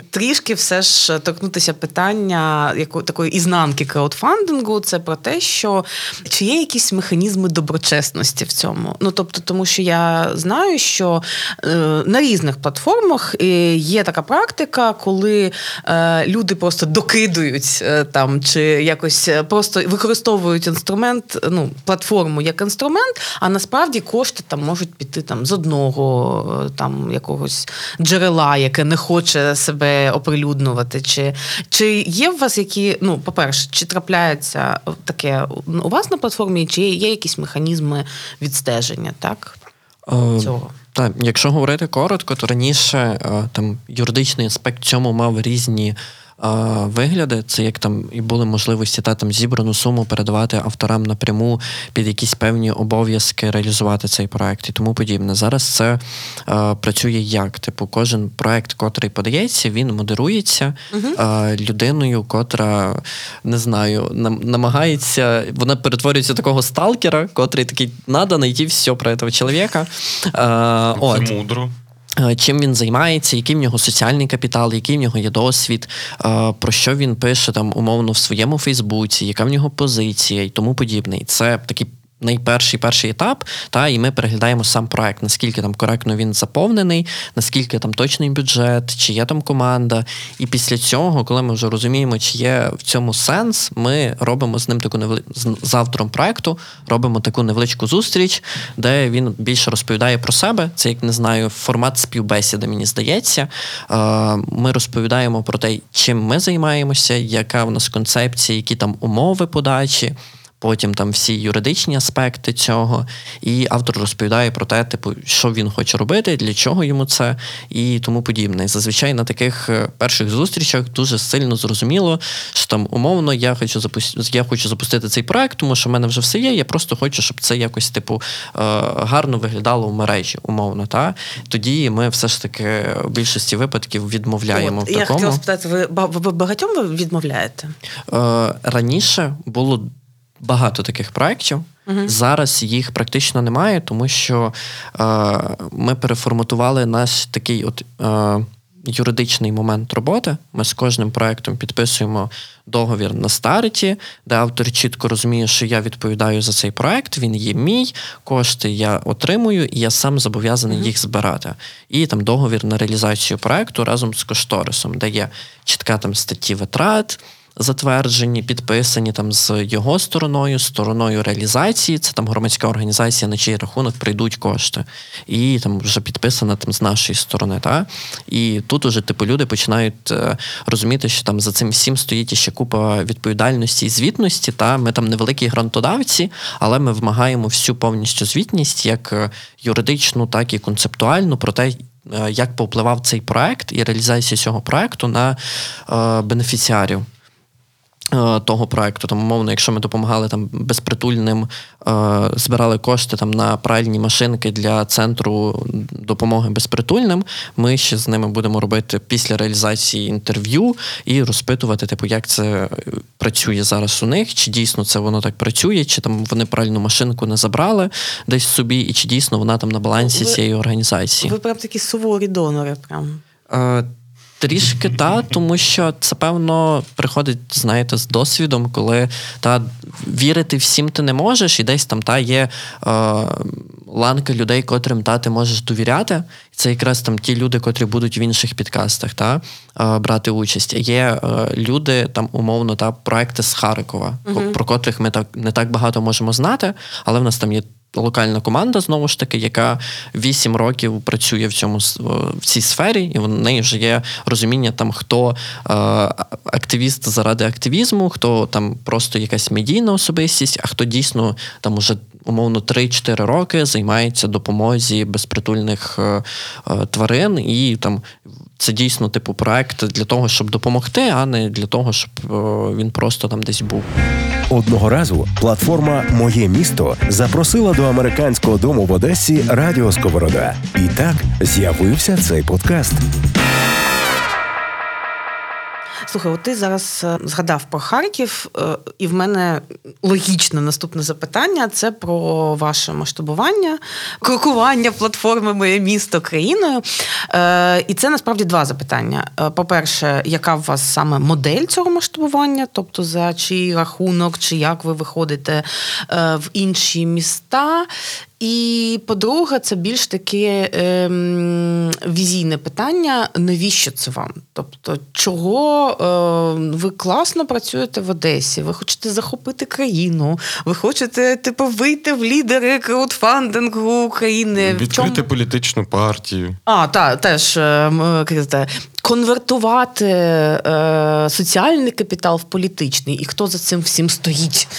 [SPEAKER 3] трішки все ж торкнутися питання яко, такої ізнанки краудфандингу. Це про те, що чи є якісь механізми доброчесності в цьому. Ну тобто, тому що я знаю, що е, на різних платформах е, є така практика, коли е, люди просто докидують там чи якось просто використовують інструмент, ну платформу як інструмент, а насправді кошти там можуть піти там з одного е, там якогось джерела, яке не хоче себе оприлюднювати. Чи, чи є у вас які, ну, по-перше, чи трапляється таке у вас на платформі, чи є якісь механізми відстеження, так?
[SPEAKER 4] Е,
[SPEAKER 3] Цього?
[SPEAKER 4] Так, якщо говорити коротко, то раніше е, там юридичний аспект цьому мав різні вигляди. Це як там і були можливості та там зібрану суму передавати авторам напряму під якісь певні обов'язки реалізувати цей проект і тому подібне. Зараз це е, працює як? Типу, кожен проект, котрий подається, він модерується е, людиною, котра не знаю, нам, намагається, вона перетворюється такого сталкера, котрий такий надо знайти все про цього чоловіка. Е,
[SPEAKER 2] Це от. мудро.
[SPEAKER 4] Е, чим він займається, який в нього соціальний капітал, який в нього є досвід, е, про що він пише там умовно в своєму Фейсбуці, яка в нього позиція і тому подібне. І Це такий найперший перший етап, та і ми переглядаємо сам проект, наскільки там коректно він заповнений, наскільки там точний бюджет, чи є там команда. І після цього, коли ми вже розуміємо, чи є в цьому сенс, ми робимо з ним таку невели... з автором проекту, робимо таку невеличку зустріч, де він більше розповідає про себе. Це як не знаю, формат співбесіди, мені здається. Ми розповідаємо про те, чим ми займаємося, яка в нас концепція, які там умови подачі потім там всі юридичні аспекти цього, і автор розповідає про те, типу, що він хоче робити, для чого йому це і тому подібне. І зазвичай на таких е, перших зустрічах дуже сильно зрозуміло, що там умовно я хочу запустити, я хочу запустити цей проект, тому що в мене вже все є. Я просто хочу, щоб це якось типу е, гарно виглядало в мережі, умовно. Та тоді ми все ж таки в більшості випадків відмовляємо
[SPEAKER 3] От,
[SPEAKER 4] в такому. Я хотіла
[SPEAKER 3] спитати, ви багатьом ви відмовляєте?
[SPEAKER 4] Е, раніше було багато таких проєктів. uh Зараз їх практично немає, тому що е, ми переформатували наш такий от е, юридичний момент роботи. Ми з кожним проєктом підписуємо договір на старті, де автор чітко розуміє, що я відповідаю за цей проєкт, він є мій, кошти я отримую, і я сам зобов'язаний uh їх збирати. І там договір на реалізацію проєкту разом з кошторисом, де є чітка там статті витрат затверджені, підписані там з його стороною, стороною реалізації. Це там громадська організація, на чий рахунок прийдуть кошти. І там вже підписана там з нашої сторони. Та? І тут уже типу люди починають е, розуміти, що там за цим всім стоїть ще купа відповідальності і звітності. Та Ми там невеликі грантодавці, але ми вимагаємо всю повністю звітність, як е, юридичну, так і концептуальну про те. Е, як повпливав цей проект і реалізація цього проекту на е, бенефіціарів? Е, того проекту, там, умовно, якщо ми допомагали там безпритульним, е, збирали кошти там на пральні машинки для центру допомоги безпритульним, ми ще з ними будемо робити після реалізації інтерв'ю і розпитувати, типу, як це працює зараз у них, чи дійсно це воно так працює, чи там вони пральну машинку не забрали десь собі, і чи дійсно вона там на балансі ви, цієї організації.
[SPEAKER 3] Ви прям такі суворі донори. прям.
[SPEAKER 4] Е, Трішки та, тому що це певно приходить, знаєте, з досвідом, коли та вірити всім ти не можеш, і десь там та є е, ланка людей, котрим та ти можеш довіряти. Це якраз там ті люди, котрі будуть в інших підкастах та е, брати участь. Є е, люди там умовно та проекти з Харкова, uh про котрих ми так не так багато можемо знати, але в нас там є локальна команда, знову ж таки, яка 8 років працює в цьому в цій сфері, і в неї вже є розуміння, там хто е, активіст заради активізму, хто там просто якась медійна особистість, а хто дійсно там уже умовно 3-4 роки займається допомозі безпритульних е, е, тварин, і там це дійсно типу проект для того, щоб допомогти, а не для того, щоб е, він просто там десь був.
[SPEAKER 1] Одного разу платформа Моє місто запросила до американського дому в Одесі Радіо Сковорода. І так з'явився цей подкаст.
[SPEAKER 3] Слухай, от ти зараз е, згадав про Харків, е, і в мене логічне наступне запитання це про ваше масштабування, крокування платформи Моє місто країною. Е, і це насправді два запитання. По-перше, яка у вас саме модель цього масштабування, тобто за чий рахунок, чи як ви виходите в інші міста? І по-друге, це більш таке ем, візійне питання: навіщо це вам? Тобто, чого е, ви класно працюєте в Одесі? Ви хочете захопити країну, ви хочете типу, вийти в лідери краудфандингу України,
[SPEAKER 2] відкрити Чому? політичну партію.
[SPEAKER 3] А, так, теж е, конвертувати е, соціальний капітал в політичний, і хто за цим всім стоїть?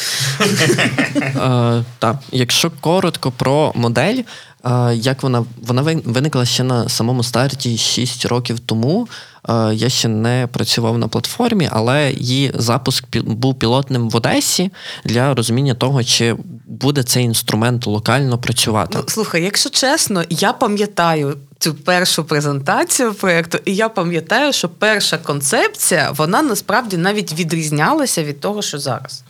[SPEAKER 4] Е, Так, якщо коротко про модель, е, як вона вона виникла ще на самому старті 6 років тому. Е, я ще не працював на платформі, але її запуск був пілотним в Одесі для розуміння того, чи буде цей інструмент локально працювати.
[SPEAKER 3] Ну, Слухай, якщо чесно, я пам'ятаю цю першу презентацію проєкту, і я пам'ятаю, що перша концепція вона насправді навіть відрізнялася від того, що зараз.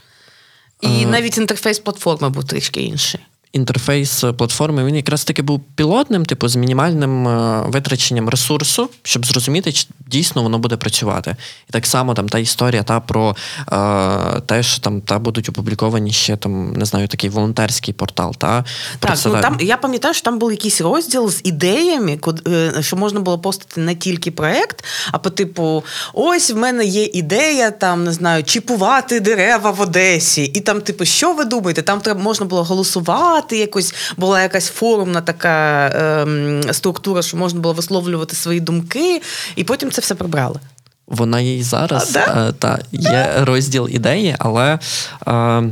[SPEAKER 3] І ага. навіть інтерфейс платформи був трішки інший
[SPEAKER 4] інтерфейс платформи він якраз таки був пілотним, типу, з мінімальним е, витраченням ресурсу, щоб зрозуміти, чи дійсно воно буде працювати. І так само там та історія та про е, те, що там та будуть опубліковані ще там, не знаю, такий волонтерський портал. Та,
[SPEAKER 3] Так, ну там я пам'ятаю, що там був якийсь розділ з ідеями, е, що можна було постати не тільки проект, а по типу: ось в мене є ідея, там не знаю, чіпувати дерева в Одесі. І там, типу, що ви думаєте? Там треба можна було голосувати читати якось, була якась форумна така ем, структура, що можна було висловлювати свої думки, і потім це все прибрали.
[SPEAKER 4] Вона є і зараз. А, да? Е, та, є розділ ідеї, але. Е, Е,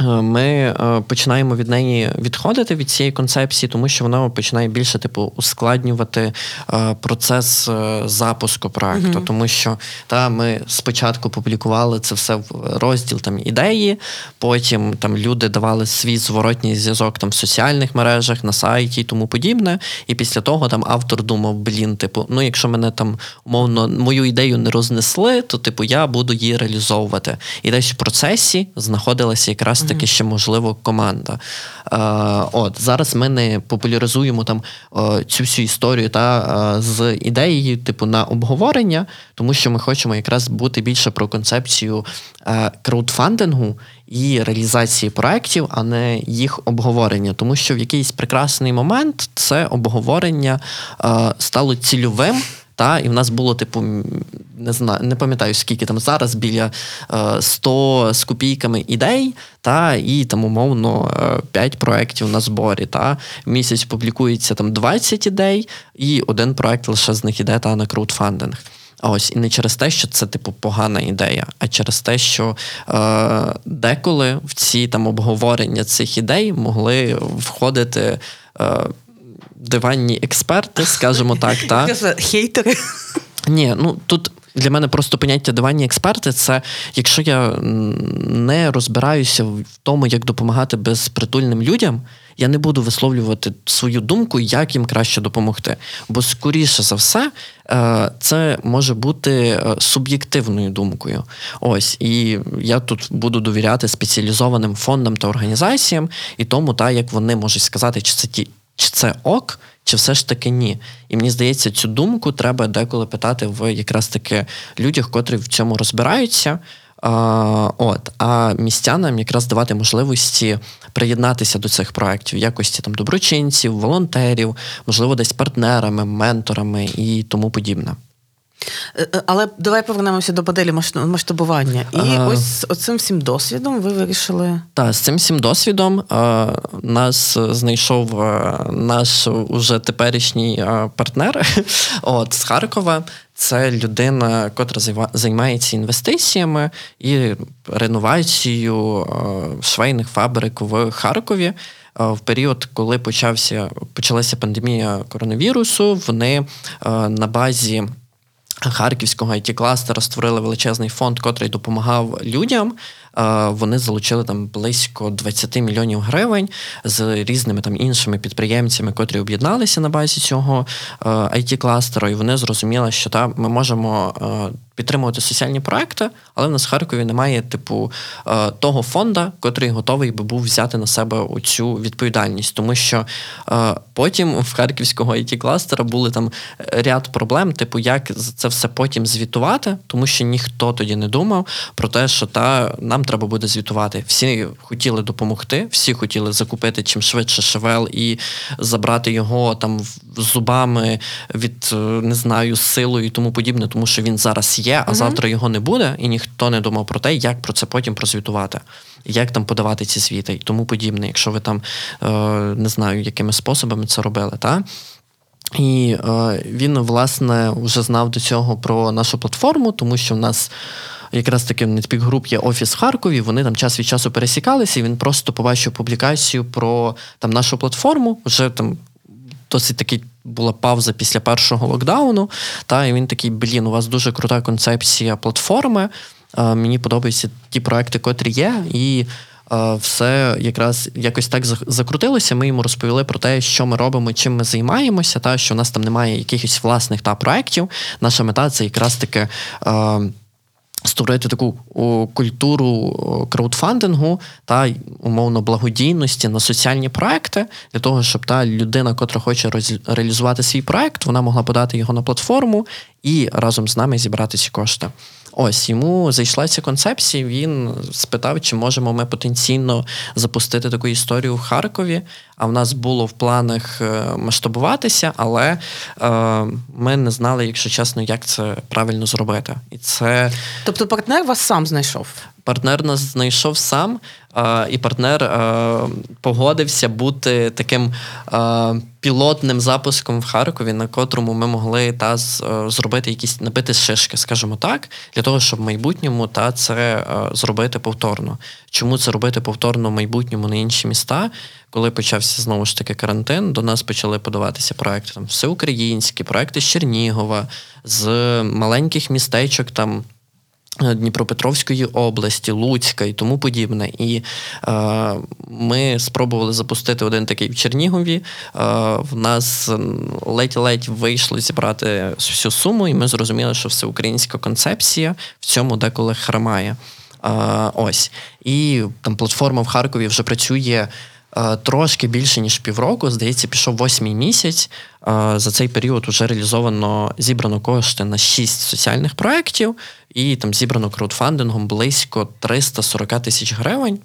[SPEAKER 4] ми е, починаємо від неї відходити від цієї концепції, тому що вона починає більше типу ускладнювати е, процес запуску проекту. uh Тому що та ми спочатку публікували це все в розділ там ідеї, потім там люди давали свій зворотній зв'язок там в соціальних мережах, на сайті і тому подібне. І після того там автор думав: блін, типу, ну якщо мене там умовно мою ідею не рознесли, то типу я буду її реалізовувати. І десь в процесі знаходилася якраз таки ще можливо команда. Е, от Зараз ми не популяризуємо там е, цю всю історію та е, з ідеєю, типу, на обговорення, тому що ми хочемо якраз бути більше про концепцію краудфандингу і реалізації проєктів, а не їх обговорення. Тому що в якийсь прекрасний момент це обговорення стало цільовим. Та, І в нас було, типу, не знаю, не пам'ятаю, скільки там зараз, біля е, 100 з копійками ідей, та, і там, умовно, 5 проєктів на зборі. Та. Місяць публікується там 20 ідей, і один проєкт лише з них іде та на краудфандинг. Ось, і не через те, що це, типу, погана ідея, а через те, що е, деколи в ці там обговорення цих ідей могли входити. Е, диванні експерти, скажімо так. та.
[SPEAKER 3] Хейтери.
[SPEAKER 4] Ні, ну тут. Для мене просто поняття диванні експерти це якщо я не розбираюся в тому, як допомагати безпритульним людям, я не буду висловлювати свою думку, як їм краще допомогти. Бо, скоріше за все, е, це може бути е, суб'єктивною думкою. Ось, і я тут буду довіряти спеціалізованим фондам та організаціям і тому, та як вони можуть сказати, чи це ті чи це ок, чи все ж таки ні. І мені здається, цю думку треба деколи питати в якраз таки людях, котрі в цьому розбираються. А, от, а містянам якраз давати можливості приєднатися до цих проєктів в якості там доброчинців, волонтерів, можливо, десь партнерами, менторами і тому подібне.
[SPEAKER 3] Е, е, але давай повернемося до моделі масштабування. І а... ось з цим всім досвідом ви вирішили.
[SPEAKER 4] Так, з цим всім досвідом а, нас знайшов а, наш уже теперішній партнер от, з Харкова. Це людина, котра займається інвестиціями і реновацією швейних фабрик в Харкові. В період, коли почався почалася пандемія коронавірусу, вони на базі Харківського it кластера створили величезний фонд, котрий допомагав людям. Вони залучили там близько 20 мільйонів гривень з різними там іншими підприємцями, котрі об'єдналися на базі цього it кластеру. І вони зрозуміли, що там ми можемо підтримувати соціальні проекти, але в нас в Харкові немає типу е, того фонда, котрий готовий би був взяти на себе цю відповідальність, тому що е, потім в харківського it кластера були там ряд проблем, типу, як це все потім звітувати, тому що ніхто тоді не думав про те, що та нам треба буде звітувати. Всі хотіли допомогти, всі хотіли закупити чим швидше шевел і забрати його там зубами від е, не знаю силою і тому подібне, тому що він зараз є а завтра його не буде, і ніхто не думав про те, як про це потім прозвітувати, як там подавати ці звіти і тому подібне, якщо ви там е, не знаю, якими способами це робили. Та? І е, він, власне, вже знав до цього про нашу платформу, тому що в нас. Якраз таки в Netpeak є офіс в Харкові, вони там час від часу пересікалися, і він просто побачив публікацію про там нашу платформу. Вже там досить таки була пауза після першого локдауну. Та і він такий: блін, у вас дуже крута концепція платформи. Е, мені подобаються ті проекти, котрі є, і е, все якраз якось так закрутилося. Ми йому розповіли про те, що ми робимо, чим ми займаємося, та що у нас там немає якихось власних та проєктів. Наша мета це якраз таки. Створити таку о, культуру краудфандингу та умовно благодійності на соціальні проекти для того, щоб та людина, котра хоче роз, реалізувати свій проект, вона могла подати його на платформу і разом з нами зібрати ці кошти. Ось йому зайшла ця концепція. Він спитав, чи можемо ми потенційно запустити таку історію в Харкові. А в нас було в планах е, масштабуватися, але е, ми не знали, якщо чесно, як це правильно зробити. І це
[SPEAKER 3] тобто партнер вас сам знайшов.
[SPEAKER 4] Партнер нас знайшов сам, е, і партнер е, погодився бути таким е, пілотним запуском в Харкові, на котрому ми могли та зробити якісь набити шишки, скажімо так, для того, щоб в майбутньому та це зробити повторно. Чому це робити повторно в майбутньому на інші міста? Коли почався знову ж таки карантин, до нас почали подаватися проекти там всеукраїнські, проекти з Чернігова, з маленьких містечок там. Е, Дніпропетровської області, Луцька і тому подібне. І е, ми спробували запустити один такий в Чернігові. Е, в нас ледь-ледь вийшло зібрати всю суму, і ми зрозуміли, що всеукраїнська концепція в цьому деколи хромає. Е, ось. І там платформа в Харкові вже працює. Е, трошки більше ніж півроку, здається, пішов восьмий місяць. Е, за цей період вже реалізовано зібрано кошти на шість соціальних проєктів, і там зібрано краудфандингом близько 340 тисяч гривень.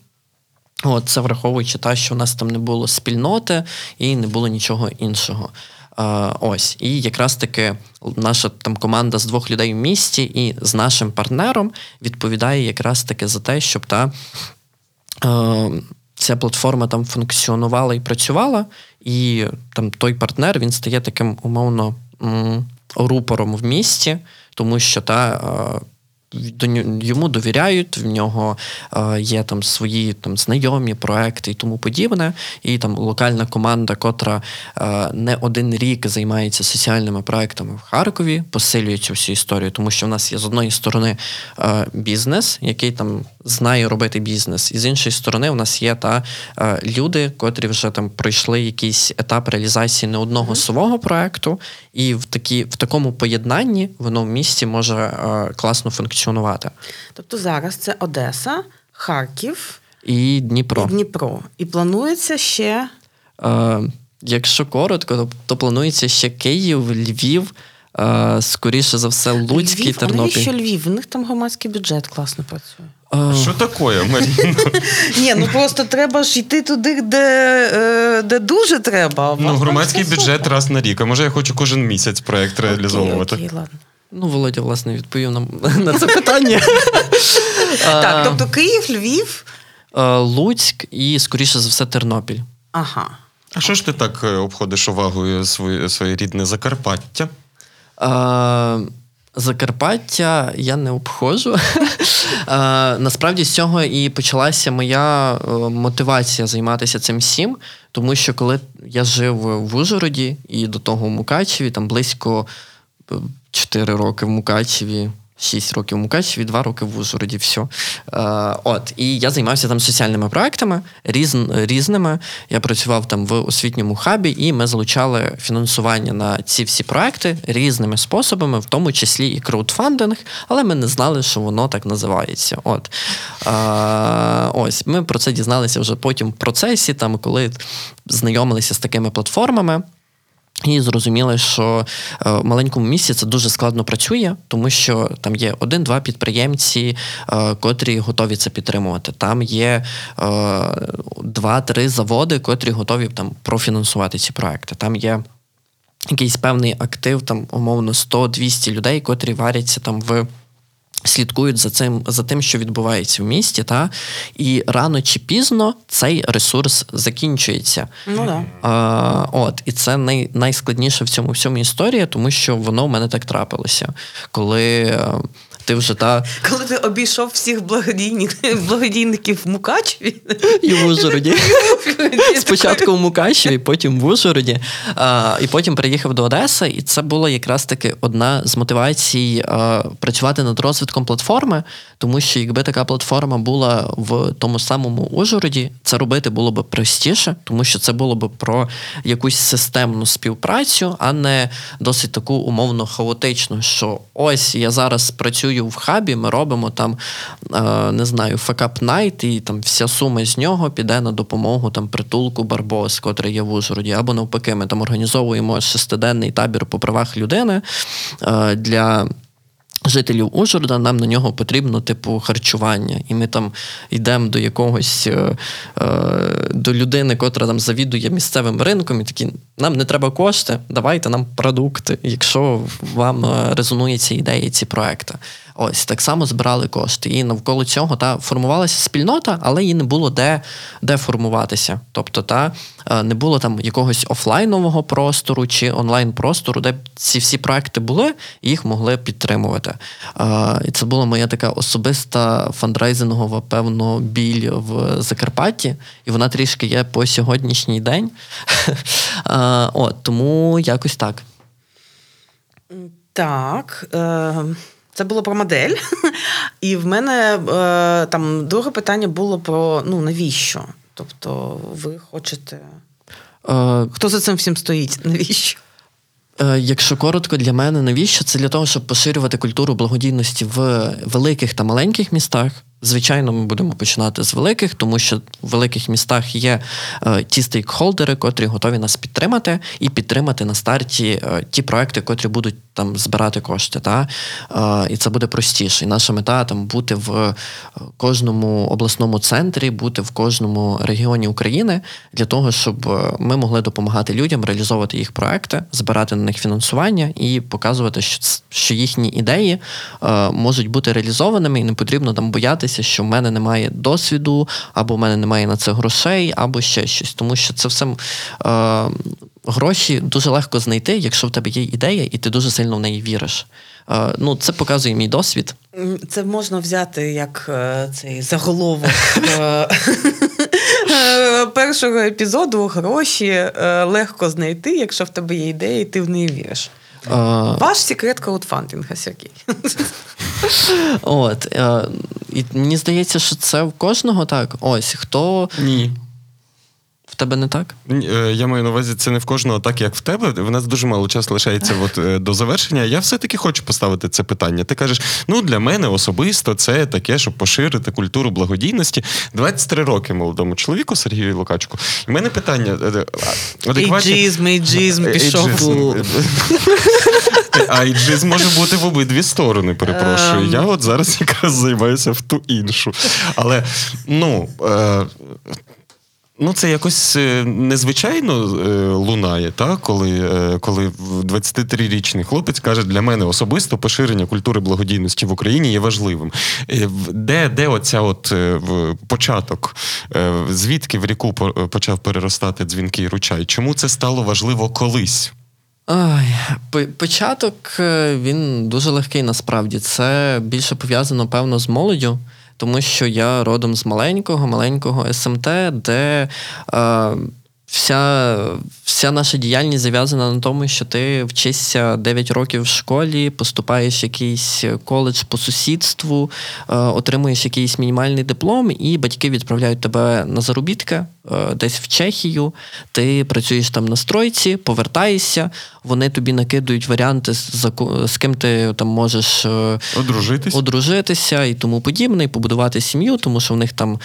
[SPEAKER 4] От, Це враховуючи те, що у нас там не було спільноти і не було нічого іншого. Uh, ось, і якраз таки наша там команда з двох людей в місті і з нашим партнером відповідає якраз таки за те, щоб та ця платформа там функціонувала і працювала, і там той партнер він стає таким умовно рупором в місті, тому що та йому довіряють, в нього е, є там свої там знайомі проекти і тому подібне. І там локальна команда, котра е, не один рік займається соціальними проектами в Харкові, посилює цю всю історію, тому що в нас є з одної сторони е, бізнес, який там знає робити бізнес, і з іншої сторони, у нас є та люди, котрі вже там пройшли якийсь етап реалізації не одного mm-hmm. свого проекту, і в такі в такому поєднанні воно в місті може класно функціонувати.
[SPEAKER 3] Тобто зараз це Одеса, Харків
[SPEAKER 4] і Дніпро.
[SPEAKER 3] І Дніпро. І планується ще.
[SPEAKER 4] Е, Якщо коротко, то, то планується ще Київ, Львів. Uh, скоріше за все, Луцький,
[SPEAKER 3] Львів,
[SPEAKER 4] Тернопіль.
[SPEAKER 3] А що Львів? У них там громадський бюджет класно працює.
[SPEAKER 2] Що таке, Маріна?
[SPEAKER 3] Ні, ну просто треба ж йти туди, де е, де дуже треба.
[SPEAKER 2] Ну, Громадський бюджет раз на рік. А може я хочу кожен місяць проєкт реалізовувати.
[SPEAKER 3] Окей, ладно.
[SPEAKER 4] Ну, Володя, власне, відповів нам на це питання.
[SPEAKER 3] Так, тобто Київ, Львів.
[SPEAKER 4] Луцьк і, скоріше за все, Тернопіль.
[SPEAKER 3] Ага.
[SPEAKER 2] А що ж ти так е, обходиш увагою своє, своє рідне Закарпаття?
[SPEAKER 4] Закарпаття я не обходжу. Насправді з цього і почалася моя е, мотивація займатися цим всім, тому що коли я жив в Ужгороді і до того в Мукачеві, там близько 4 роки в Мукачеві. 6 років в Мукачеві, 2 роки в Ужгороді, все. Е, от, І я займався там соціальними проектами різ, різними. Я працював там в освітньому хабі, і ми залучали фінансування на ці всі проекти різними способами, в тому числі і краудфандинг, але ми не знали, що воно так називається. От. Е, ось, Ми про це дізналися вже потім в процесі, там, коли знайомилися з такими платформами. І зрозуміли, що е, в маленькому місці це дуже складно працює, тому що там є один-два підприємці, е, котрі готові це підтримувати. Там є е, два-три заводи, котрі готові там профінансувати ці проекти. Там є якийсь певний актив, там умовно 100-200 людей, котрі варяться там в слідкують за цим, за тим, що відбувається в місті, та і рано чи пізно цей ресурс закінчується.
[SPEAKER 3] Ну да.
[SPEAKER 4] А, от, і це най, найскладніше в цьому всьому історії, тому що воно в мене так трапилося. Коли е, ти вже та
[SPEAKER 3] Коли ти обійшов всіх благодійників, благодійників в Мукачеві,
[SPEAKER 4] і в Ужгороді. Спочатку в Мукачеві, потім в Ужгороді, а, і потім приїхав до Одеси, і це була якраз таки одна з мотивацій а, працювати над розвитком платформи, тому що якби така платформа була в тому самому Ужгороді, це робити було б простіше, тому що це було б про якусь системну співпрацю, а не досить таку умовно хаотичну, що ось я зараз працюю в хабі, ми робимо там, е, не знаю, fuckup night, і там вся сума з нього піде на допомогу там притулку Барбос, котрий є в Ужгороді, або навпаки, ми там організовуємо шестиденний табір по правах людини е, для. Жителів Ужгорода, нам на нього потрібно типу харчування. І ми там йдемо до якогось е, е, до людини, котра там завідує місцевим ринком, і такі нам не треба кошти, давайте нам продукти, якщо вам резонує ці ідеї, ці проекти. Ось так само збирали кошти. І навколо цього та формувалася спільнота, але їй не було де де формуватися. Тобто, та е, не було там якогось офлайнового простору чи онлайн-простору, де ці всі проекти були, і їх могли підтримувати. Е, і це була моя така особиста фандрайзингова, певно, біль в Закарпатті, і вона трішки є по сьогоднішній день. Е, от, Тому якось так.
[SPEAKER 3] Так. Е- це було про модель. І в мене е, там друге питання було про ну навіщо? Тобто, ви хочете. Е, Хто за цим всім стоїть? Навіщо?
[SPEAKER 4] Е, якщо коротко для мене, навіщо? Це для того, щоб поширювати культуру благодійності в великих та маленьких містах. Звичайно, ми будемо починати з великих, тому що в великих містах є е, ті стейкхолдери, котрі готові нас підтримати, і підтримати на старті е, ті проекти, котрі будуть там збирати кошти. Та? Е, і це буде простіше. І наша мета там бути в е, кожному обласному центрі, бути в кожному регіоні України для того, щоб е, ми могли допомагати людям реалізовувати їх проекти, збирати на них фінансування і показувати, що що їхні ідеї е, можуть бути реалізованими, і не потрібно там боятися, що в мене немає досвіду, або в мене немає на це грошей, або ще щось. Тому що це все е, гроші дуже легко знайти, якщо в тебе є ідея, і ти дуже сильно в неї віриш. Е, ну, Це показує мій досвід.
[SPEAKER 3] Це можна взяти як е, цей заголовок. Е, першого епізоду гроші легко знайти, якщо в тебе є ідея, і ти в неї віриш. Uh, Ваш секрет краудфандинга, Сергій.
[SPEAKER 4] От. Uh, і Мені здається, що це в кожного так. Ось хто.
[SPEAKER 2] Ні.
[SPEAKER 4] В тебе не так?
[SPEAKER 2] Е, я маю на увазі, це не в кожного так, як в тебе. В нас дуже мало часу лишається от, е, до завершення. Я все-таки хочу поставити це питання. Ти кажеш, ну для мене особисто це таке, щоб поширити культуру благодійності. 23 роки молодому чоловіку Сергію Лукачку. І в мене питання.
[SPEAKER 3] Е, ейджизм, ейджизм пішов.
[SPEAKER 2] А ейджизм може бути в обидві сторони, перепрошую. Ем. Я от зараз якраз займаюся в ту іншу. Але ну. Ну, це якось е, незвичайно е, лунає, так? коли е, коли 23-річний хлопець каже, для мене особисто поширення культури благодійності в Україні є важливим. Де де оця от початок? Звідки в ріку почав переростати дзвінкий ручай? Чому це стало важливо колись?
[SPEAKER 4] Ой, Початок він дуже легкий насправді. Це більше пов'язано, певно, з молоддю тому що я родом з маленького, маленького СМТ, де. Е, Вся вся наша діяльність зав'язана на тому, що ти вчишся 9 років в школі, поступаєш в якийсь коледж по сусідству, е, отримуєш якийсь мінімальний диплом, і батьки відправляють тебе на заробітки десь в Чехію. Ти працюєш там на стройці, повертаєшся, вони тобі накидують варіанти, з, з ким ти там можеш
[SPEAKER 2] е, одружитися
[SPEAKER 4] одружитися і тому подібне, і побудувати сім'ю, тому що в них там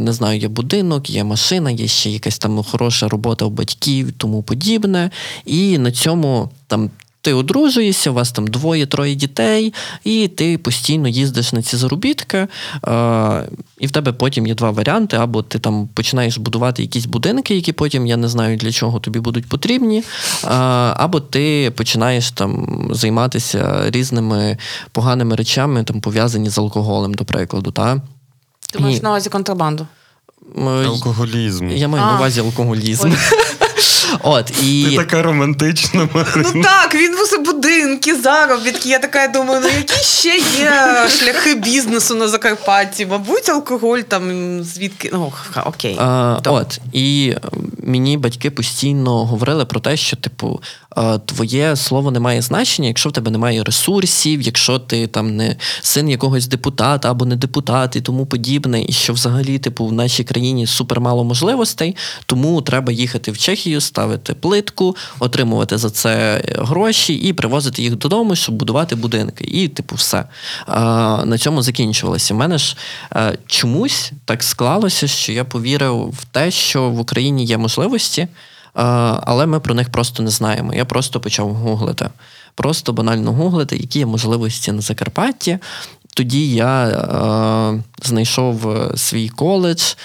[SPEAKER 4] не знаю, є будинок, є машина, є ще якась там хороша робота у батьків, тому подібне. І на цьому там Ти одружуєшся, у вас там двоє-троє дітей, і ти постійно їздиш на ці заробітки, е, і в тебе потім є два варіанти: або ти там починаєш будувати якісь будинки, які потім я не знаю для чого тобі будуть потрібні, е, або ти починаєш там займатися різними поганими речами, там пов'язані з алкоголем, до прикладу. Та?
[SPEAKER 3] Ти маєш
[SPEAKER 4] І-
[SPEAKER 3] на увазі контрабанду.
[SPEAKER 2] Алкоголізм.
[SPEAKER 4] Я маю на увазі алкоголізм.
[SPEAKER 3] Ой.
[SPEAKER 4] От, і...
[SPEAKER 2] Ти така романтична, Марина.
[SPEAKER 3] Ну так, він усе будинки, заробітки. Я така думаю, ну які ще є шляхи бізнесу на Закарпатті? Мабуть, алкоголь там звідки. Ну, ха, окей.
[SPEAKER 4] А, от, і е, мені батьки постійно говорили про те, що, типу, е, твоє слово не має значення, якщо в тебе немає ресурсів, якщо ти там не син якогось депутата або не депутат і тому подібне, і що взагалі, типу, в нашій країні супермало можливостей, тому треба їхати в Чехію, ставити плитку, отримувати за це гроші і привозити їх додому, щоб будувати будинки. І, типу, все. На цьому закінчувалося. У мене ж е, чомусь так склалося, що я повірив в те, що в Україні є можливості, е, але ми про них просто не знаємо. Я просто почав гуглити. Просто банально гуглити, які є можливості на Закарпатті. Тоді я е, знайшов е, свій коледж, е,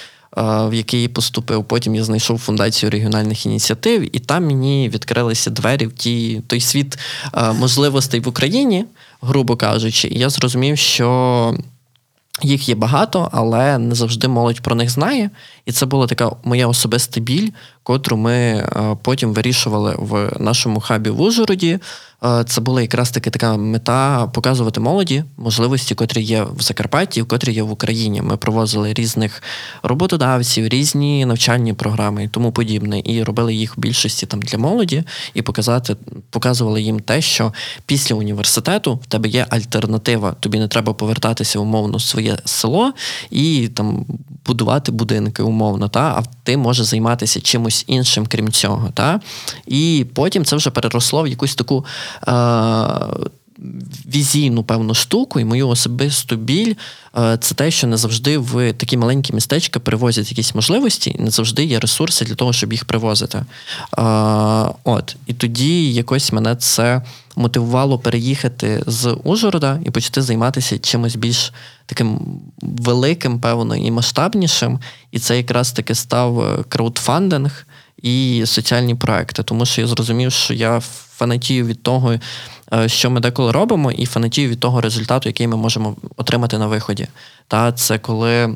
[SPEAKER 4] в який поступив. Потім я знайшов фундацію регіональних ініціатив, і там мені відкрилися двері в ті, той світ е, можливостей в Україні, грубо кажучи. І я зрозумів, що їх є багато, але не завжди молодь про них знає. І це була така моя особиста біль, котру ми е, потім вирішували в нашому хабі в Ужгороді. Е, Це була якраз таки така мета показувати молоді можливості, котрі є в Закарпатті, котрі є в Україні. Ми провозили різних роботодавців, різні навчальні програми і тому подібне. І робили їх в більшості там для молоді, і показати, показували їм те, що після університету в тебе є альтернатива. Тобі не треба повертатися умовно в своє село і там будувати будинки умовно, та а ти можеш займатися чимось іншим, крім цього. Та? І потім це вже переросло в якусь таку. Е- Візійну певну штуку, і мою особисту біль е, це те, що не завжди в такі маленькі містечка привозять якісь можливості, і не завжди є ресурси для того, щоб їх привозити. Е, От і тоді якось мене це мотивувало переїхати з Ужгорода і почати займатися чимось більш таким великим, певно, і масштабнішим. І це якраз таки став е, краудфандинг і соціальні проекти, тому що я зрозумів, що я фанатію від того, що ми деколи робимо, і фанатію від того результату, який ми можемо отримати на виході. Та це коли.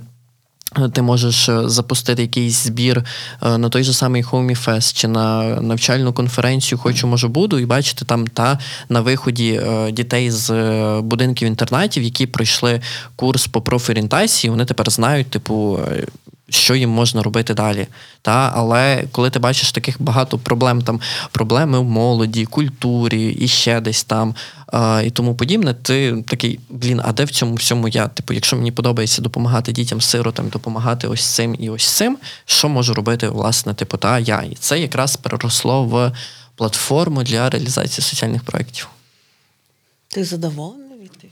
[SPEAKER 4] е, Ти можеш е, запустити якийсь збір е, на той же самий Homey Fest чи на навчальну конференцію Хочу, може, буду, і бачити там та на виході е, дітей з е, будинків інтернатів, які пройшли курс по профорієнтації, вони тепер знають, типу, е, що їм можна робити далі. Та? Але коли ти бачиш таких багато проблем, там проблеми в молоді, культурі і ще десь там а, і тому подібне, ти такий, блін, а де в цьому всьому я? Типу, якщо мені подобається допомагати дітям сиротам, допомагати ось цим і ось цим, що можу робити, власне, типу, та я. І це якраз переросло в платформу для реалізації соціальних проєктів.
[SPEAKER 3] Ти задоволений?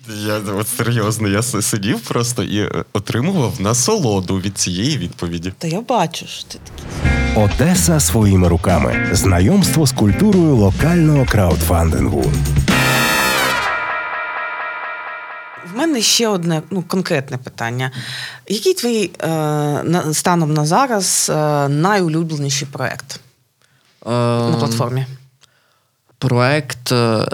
[SPEAKER 2] Я от серйозно, я сидів просто і е, отримував насолоду від цієї відповіді.
[SPEAKER 3] Та я бачу, що ти такий.
[SPEAKER 1] Одеса своїми руками. Знайомство з культурою локального краудфандингу.
[SPEAKER 3] В мене ще одне ну, конкретне питання. Який твій е, на, станом на зараз е, найулюбленіший проект на
[SPEAKER 4] Ем,
[SPEAKER 3] платформі?
[SPEAKER 4] Проект, е,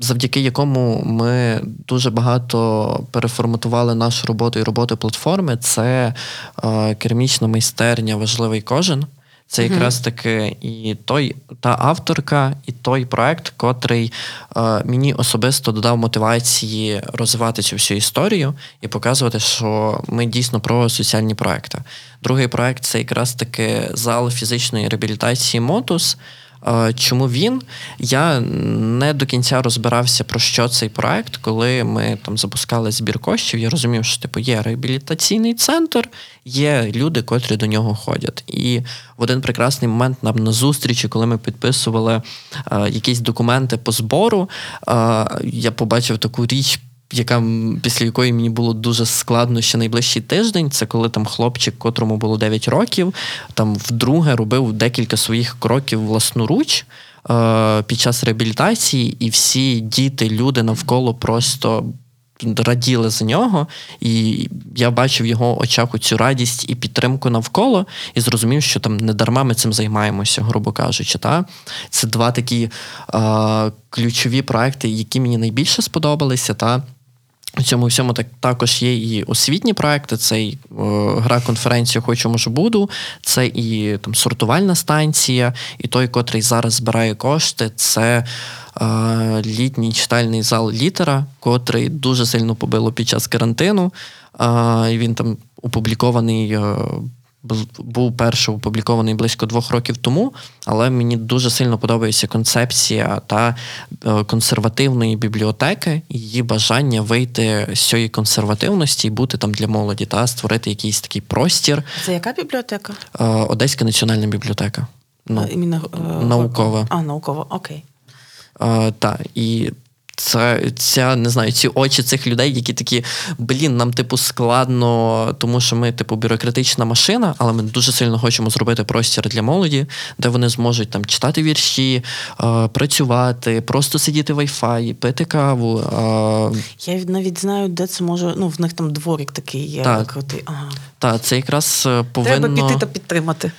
[SPEAKER 4] завдяки якому ми дуже багато переформатували нашу роботу і роботу платформи, це е, керамічна майстерня Важливий кожен. Це якраз таки і той, та авторка, і той проект, котрий е, мені особисто додав мотивації розвивати цю всю історію і показувати, що ми дійсно про соціальні проекти. Другий проект це якраз таки зал фізичної реабілітації Мотус. Е, Чому він? Я не до кінця розбирався про що цей проект, коли ми там запускали збір коштів. Я розумів, що типу є реабілітаційний центр, є люди, котрі до нього ходять. І в один прекрасний момент нам на зустрічі, коли ми підписували е, якісь документи по збору, е, я побачив таку річ. Яка після якої мені було дуже складно ще найближчий тиждень, це коли там хлопчик, котрому було 9 років, там вдруге робив декілька своїх кроків власноруч. е, під час реабілітації, і всі діти, люди навколо просто. Раділи за нього, і я бачив в його очах цю радість і підтримку навколо, і зрозумів, що там не дарма ми цим займаємося, грубо кажучи. Та? Це два такі е, ключові проекти, які мені найбільше сподобалися. Та? У цьому всьому так також є і освітні проекти. Це і е, гра конференція Хочу можу буду, це і там сортувальна станція, і той, котрий зараз збирає кошти, це е, літній читальний зал літера, котрий дуже сильно побило під час карантину. Е, Він там опублікований. Був перший опублікований близько двох років тому, але мені дуже сильно подобається концепція та е, консервативної бібліотеки, її бажання вийти з цієї консервативності і бути там для молоді, та створити якийсь такий простір.
[SPEAKER 3] Це яка бібліотека?
[SPEAKER 4] Е, Одеська національна бібліотека.
[SPEAKER 3] Ну, Іменно,
[SPEAKER 4] е, наукова.
[SPEAKER 3] А, наукова, окей.
[SPEAKER 4] Так, і це ця не знаю, ці очі цих людей, які такі, блін, нам типу складно, тому що ми, типу, бюрократична машина, але ми дуже сильно хочемо зробити простір для молоді, де вони зможуть там читати вірші, е, працювати, просто сидіти в Wi-Fi, пити каву.
[SPEAKER 3] Е. Я навіть знаю, де це може. Ну, в них там дворик такий є
[SPEAKER 4] так.
[SPEAKER 3] крутий. Ага.
[SPEAKER 4] Так, це якраз повинно...
[SPEAKER 3] Треба піти та підтримати.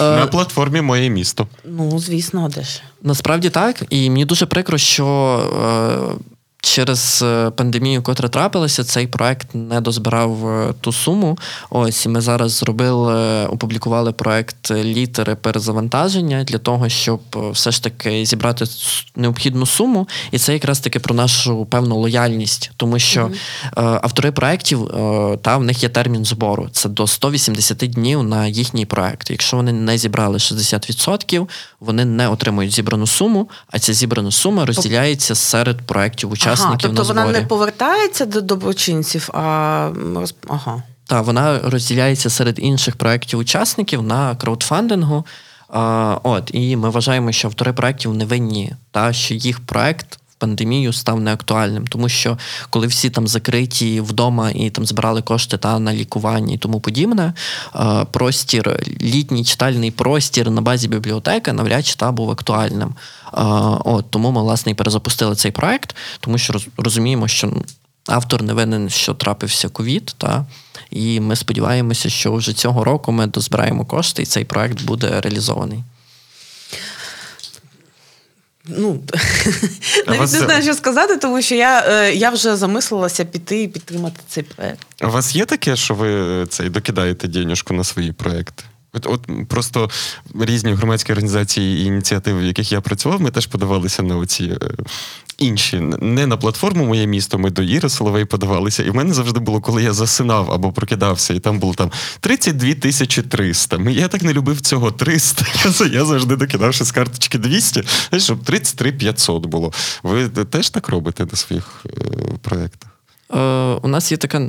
[SPEAKER 2] На платформі Моє місто.
[SPEAKER 3] Ну, звісно, де ж.
[SPEAKER 4] Насправді так, і мені дуже прикро, що uh, через е, пандемію, котра трапилася, цей проект не дозбирав е, ту суму. Ось і ми зараз зробили, опублікували проект літери перезавантаження для того, щоб все ж таки зібрати необхідну суму. І це якраз таки про нашу певну лояльність, тому що mm автори проєктів, та в них є термін збору. Це до 180 днів на їхній проект. Якщо вони не зібрали 60%, вони не отримують зібрану суму, а ця зібрана сума розділяється серед проєктів учасників учасників.
[SPEAKER 3] Ага, тобто
[SPEAKER 4] на
[SPEAKER 3] вона не повертається до доброчинців, а ага.
[SPEAKER 4] Та вона розділяється серед інших проєктів-учасників на краудфандингу. А, От, І ми вважаємо, що автори проєктів не винні, та що їх проєкт в пандемію став неактуальним, тому що коли всі там закриті вдома і там збирали кошти та на лікування і тому подібне, простір, літній читальний простір на базі бібліотеки навряд чи та був актуальним. От Тому ми, власне, і перезапустили цей проект, тому що розуміємо, що автор не винен, що трапився ковід, і ми сподіваємося, що вже цього року ми дозбираємо кошти, і цей проект буде реалізований.
[SPEAKER 3] Ну, навіть вас... не знаю, що сказати, тому що я е, я вже замислилася піти і підтримати цей проект.
[SPEAKER 2] У вас є таке, що ви е, цей докидаєте денежку на свої проекти? От, от просто різні громадські організації і ініціативи, в яких я працював, ми теж подавалися на оці е, інші. Не на платформу Моє місто, ми до Іри Соловей подавалися. І в мене завжди було, коли я засинав або прокидався, і там було там 32 тисячі 300. Я так не любив цього 300. Я завжди докидавши з карточки 200, щоб 33 500 було. Ви теж так робите на своїх е, проєктах?
[SPEAKER 4] Е, у нас є така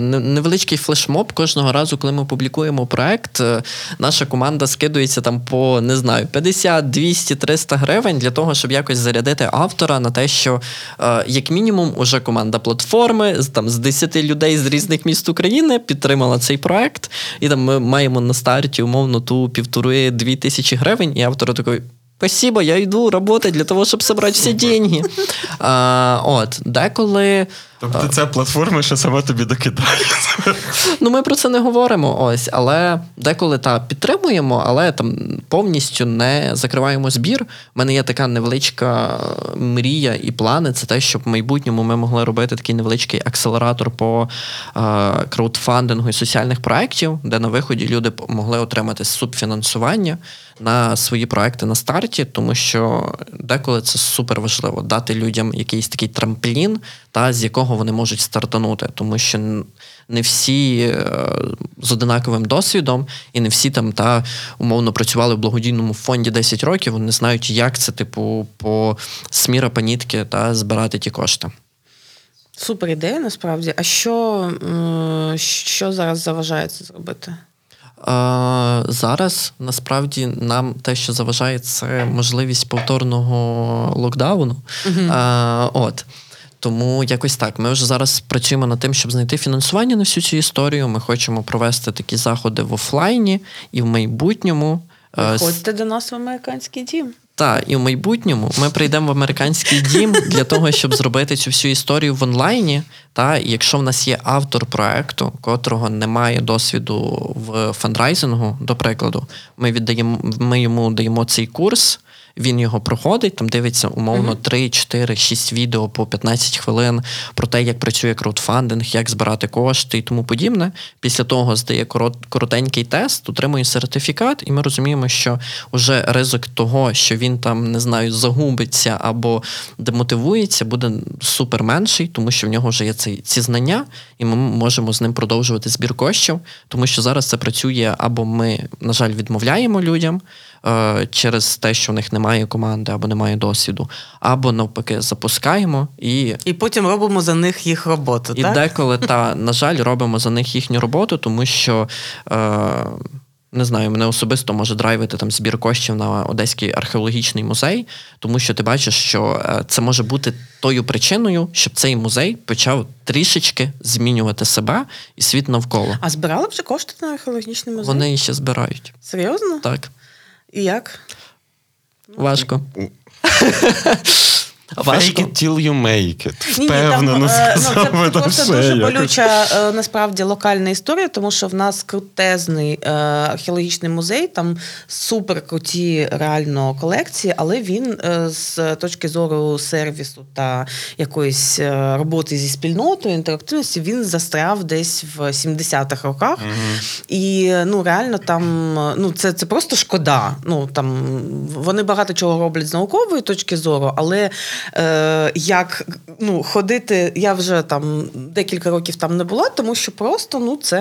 [SPEAKER 4] невеличкий флешмоб кожного разу, коли ми публікуємо проект. Е, наша команда скидується там по не знаю 50, 200, 300 гривень для того, щоб якось зарядити автора на те, що е, як мінімум уже команда платформи там з 10 людей з різних міст України підтримала цей проект, і там ми маємо на старті умовно ту півтори-дві тисячі гривень, і автор такий. Спасибо, я йду працювати для того, щоб зібрати всі деньги. А, От, деколи.
[SPEAKER 2] Тобто ця платформа ще сама тобі докидає.
[SPEAKER 4] Ну, ми про це не говоримо, ось, але деколи та підтримуємо, але там повністю не закриваємо збір. У мене є така невеличка мрія і плани. Це те, щоб в майбутньому ми могли робити такий невеличкий акселератор по е, краудфандингу і соціальних проєктів, де на виході люди могли отримати субфінансування на свої проекти на старті, тому що деколи це супер важливо дати людям якийсь такий трамплін, та з якого вони можуть стартанути, тому що не всі е, з одинаковим досвідом, і не всі там та умовно працювали в благодійному фонді 10 років. Вони знають, як це, типу, по сміра панітки та збирати ті кошти.
[SPEAKER 3] Супер ідея, насправді. А що, що зараз заважає це зробити?
[SPEAKER 4] Зараз насправді нам те, що заважає, це можливість повторного локдауну. Uh-huh. А, От. Тому якось так. Ми вже зараз працюємо над тим, щоб знайти фінансування на всю цю історію. Ми хочемо провести такі заходи в офлайні і в майбутньому.
[SPEAKER 3] Приходьте до нас в американський дім.
[SPEAKER 4] Так, і в майбутньому ми прийдемо в американський дім для того, щоб зробити цю всю історію в онлайні. Та і якщо в нас є автор проекту, котрого немає досвіду в фандрайзингу, до прикладу, ми віддаємо, ми йому даємо цей курс. Він його проходить, там дивиться умовно 3, 4, 6 відео по 15 хвилин про те, як працює краудфандинг, як збирати кошти і тому подібне. Після того здає корот, коротенький тест, отримує сертифікат, і ми розуміємо, що вже ризик того, що він там не знаю, загубиться або демотивується, буде супер менший, тому що в нього вже є ці, ці знання, і ми можемо з ним продовжувати збір коштів, тому що зараз це працює або ми, на жаль, відмовляємо людям е, через те, що в них немає команди або немає досвіду, або навпаки запускаємо і.
[SPEAKER 3] І потім робимо за них їх роботу.
[SPEAKER 4] І
[SPEAKER 3] так?
[SPEAKER 4] деколи, та, на жаль, робимо за них їхню роботу, тому що. Е, не знаю, мене особисто може драйвити там збір коштів на Одеський археологічний музей, тому що ти бачиш, що е, це може бути тою причиною, щоб цей музей почав трішечки змінювати себе і світ навколо.
[SPEAKER 3] А збирали вже кошти на археологічний музей?
[SPEAKER 4] Вони ще збирають.
[SPEAKER 3] Серйозно?
[SPEAKER 4] Так.
[SPEAKER 3] І як?
[SPEAKER 4] Важко.
[SPEAKER 2] Fake it till you make it.
[SPEAKER 3] Ні, ні,
[SPEAKER 2] Впевнено
[SPEAKER 3] там, е, ну,
[SPEAKER 2] сказав
[SPEAKER 3] це
[SPEAKER 2] би
[SPEAKER 3] просто дуже
[SPEAKER 2] якось.
[SPEAKER 3] болюча е, насправді локальна історія, тому що в нас крутезний е, археологічний музей, там супер круті реально колекції, але він е, з точки зору сервісу та якоїсь е, роботи зі спільнотою, інтерактивності, він застряв десь в 70-х роках. І ну реально там ну це, це просто шкода. Ну там вони багато чого роблять з наукової точки зору, але е, як ну, ходити, я вже там декілька років там не була, тому що просто ну це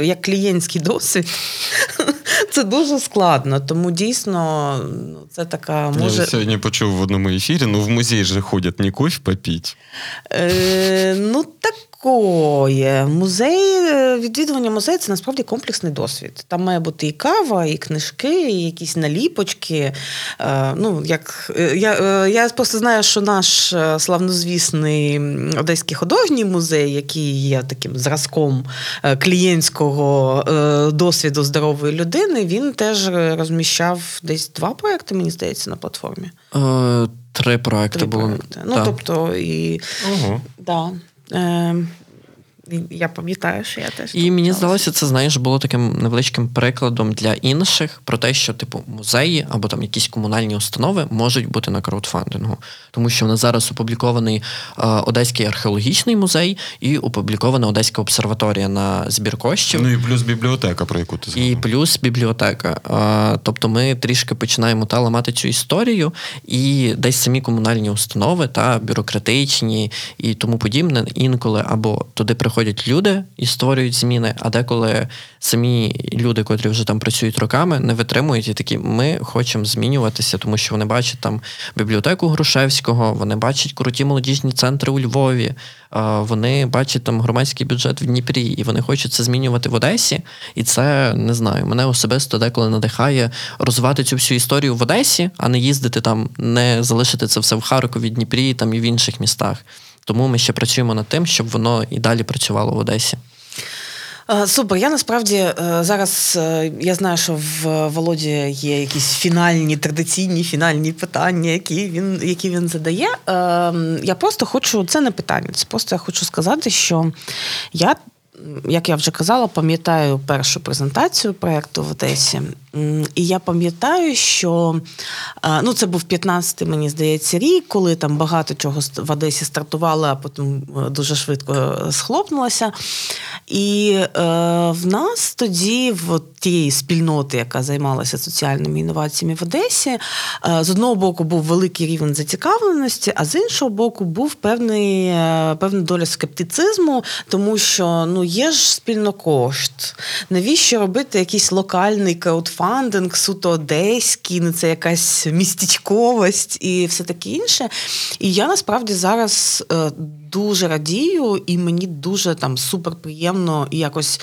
[SPEAKER 3] е, як клієнтський досвід. Це дуже складно. Тому дійсно ну, це така може.
[SPEAKER 2] Я сьогодні почув в одному ефірі, ну в музей же ходять не кофе попіть.
[SPEAKER 3] Е, ну, такое. Музей, е, відвідування музею це насправді комплексний досвід. Там має бути і кава, і книжки, і якісь наліпочки. Е, ну, як, е, я, е, я просто знаю, що наш славнозвісний Одеський художній музей, який є таким зразком клієнтського е, досвіду здорової людини, він теж розміщав десь два проекти, мені здається, на платформі.
[SPEAKER 4] Е, Три проекти
[SPEAKER 3] Три
[SPEAKER 4] було.
[SPEAKER 3] проекти. Ну,
[SPEAKER 4] Так.
[SPEAKER 3] тобто, і
[SPEAKER 2] Ого.
[SPEAKER 3] Да. Е, я пам'ятаю, що я теж.
[SPEAKER 4] І мені здалося, це знаєш, було таким невеличким прикладом для інших про те, що типу музеї або там якісь комунальні установи можуть бути на краудфандингу, тому що в нас зараз опублікований е, Одеський археологічний музей і опублікована Одеська обсерваторія на збір коштів.
[SPEAKER 2] Ну і плюс бібліотека, про яку ти
[SPEAKER 4] І плюс бібліотека. А, Тобто ми трішки починаємо та ламати цю історію, і десь самі комунальні установи та бюрократичні і тому подібне інколи або туди приходять люди і створюють зміни, а деколи самі люди, котрі вже там працюють роками, не витримують і такі, ми хочемо змінюватися, тому що вони бачать там бібліотеку Грушевського, вони бачать круті молодіжні центри у Львові, вони бачать там громадський бюджет в Дніпрі, і вони хочуть це змінювати в Одесі. І це не знаю, мене особисто деколи надихає розвивати цю всю історію в Одесі, а не їздити там, не залишити це все в Харкові, Дніпрі там і в інших містах. Тому ми ще працюємо над тим, щоб воно і далі працювало в Одесі.
[SPEAKER 3] Е, Супер. Я насправді е, зараз е, я знаю, що в Володі є якісь фінальні традиційні фінальні питання, які він які він задає. Я просто хочу це не питання. Це просто я хочу сказати, що я. Як я вже казала, пам'ятаю першу презентацію проєкту в Одесі. І я пам'ятаю, що ну, це був 15-й, мені здається, рік, коли там багато чого в Одесі стартувало, а потім е, дуже швидко е, схлопнулося. І е, в нас тоді, в тієї спільноти, яка займалася соціальними інноваціями в Одесі, е, з одного боку був великий рівень зацікавленості, а з іншого боку, був певний, е, певна доля скептицизму, тому що ну є ж спільнокошт. Навіщо робити якийсь локальний краудфандинг, суто одеський, ну це якась містечковость і все таке інше. І я насправді зараз. Е, дуже радію, і мені дуже там супер приємно і якось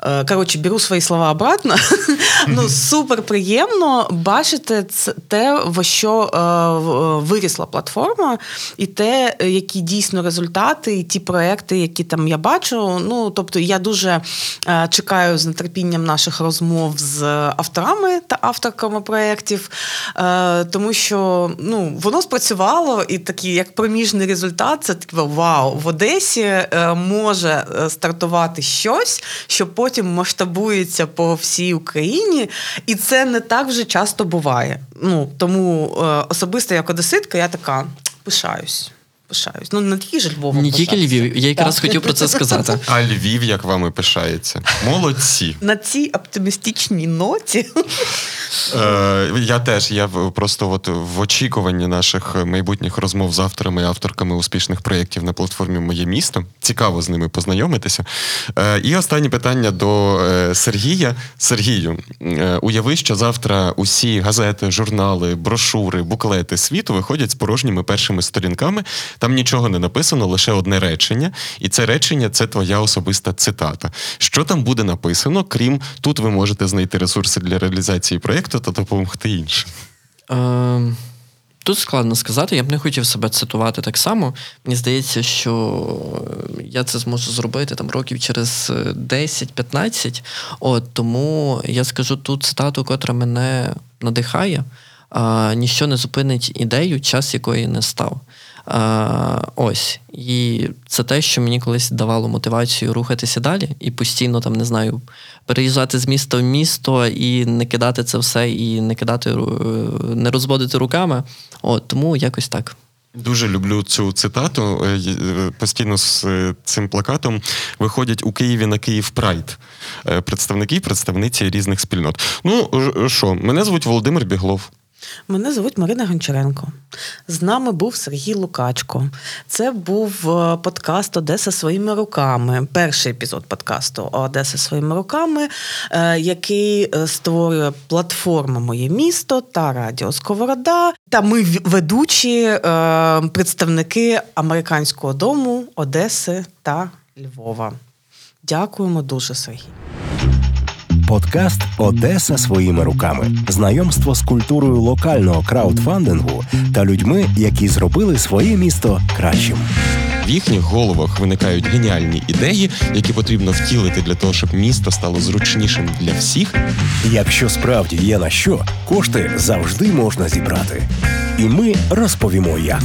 [SPEAKER 3] е, коротше, беру свої слова обратно. Ну, супер приємно бачити те, в що е, вирісла платформа, і те, які дійсно результати, і ті проекти, які там я бачу. Ну тобто, я дуже е, чекаю з нетерпінням наших розмов з авторами та авторками проєктів, е, тому що ну воно спрацювало і такий як проміжний результат. Це таке вау, в Одесі е, може е, стартувати щось, що потім масштабується по всій Україні, і це не так вже часто буває. Ну тому е, особисто як одеситка, я така пишаюсь. Пишаюсь. Ну не тільки ж Львовом.
[SPEAKER 4] Не тільки Львів, я якраз хотів про це сказати.
[SPEAKER 2] А Львів як вами пишається? Молодці.
[SPEAKER 3] На цій оптимістичній ноті.
[SPEAKER 2] Е, Я теж я просто от в очікуванні наших майбутніх розмов з авторами і авторками успішних проєктів на платформі Моє місто. Цікаво з ними познайомитися. Е, І останнє питання до е, Сергія. Сергію, уяви, що завтра усі газети, журнали, брошури, буклети світу виходять з порожніми першими сторінками. Там нічого не написано, лише одне речення, і це речення це твоя особиста цитата. Що там буде написано, крім тут ви можете знайти ресурси для реалізації проєкту та допомогти іншим.
[SPEAKER 4] Е, Тут складно сказати, я б не хотів себе цитувати так само. Мені здається, що я це зможу зробити там років через 10-15. От Тому я скажу ту цитату, котра мене надихає. Ніщо не зупинить ідею, час якої не став. Ось. І це те, що мені колись давало мотивацію рухатися далі і постійно там не знаю, переїжджати з міста в місто і не кидати це все, і не кидати, не розводити руками. От тому якось так.
[SPEAKER 2] Дуже люблю цю цитату. Постійно з цим плакатом виходять у Києві на Київ Прайд представники і представниці різних спільнот. Ну що, мене звуть Володимир Біглов.
[SPEAKER 3] Мене звуть Марина Гончаренко. З нами був Сергій Лукачко. Це був подкаст Одеса своїми руками. Перший епізод подкасту Одеса своїми руками, який створює платформа Моє місто та Радіо Сковорода. Та ми ведучі представники американського дому Одеси та Львова. Дякуємо дуже, Сергій.
[SPEAKER 1] Подкаст Одеса своїми руками. Знайомство з культурою локального краудфандингу та людьми, які зробили своє місто кращим.
[SPEAKER 2] В їхніх головах виникають геніальні ідеї, які потрібно втілити для того, щоб місто стало зручнішим для всіх.
[SPEAKER 1] Якщо справді є на що, кошти завжди можна зібрати. І ми розповімо як.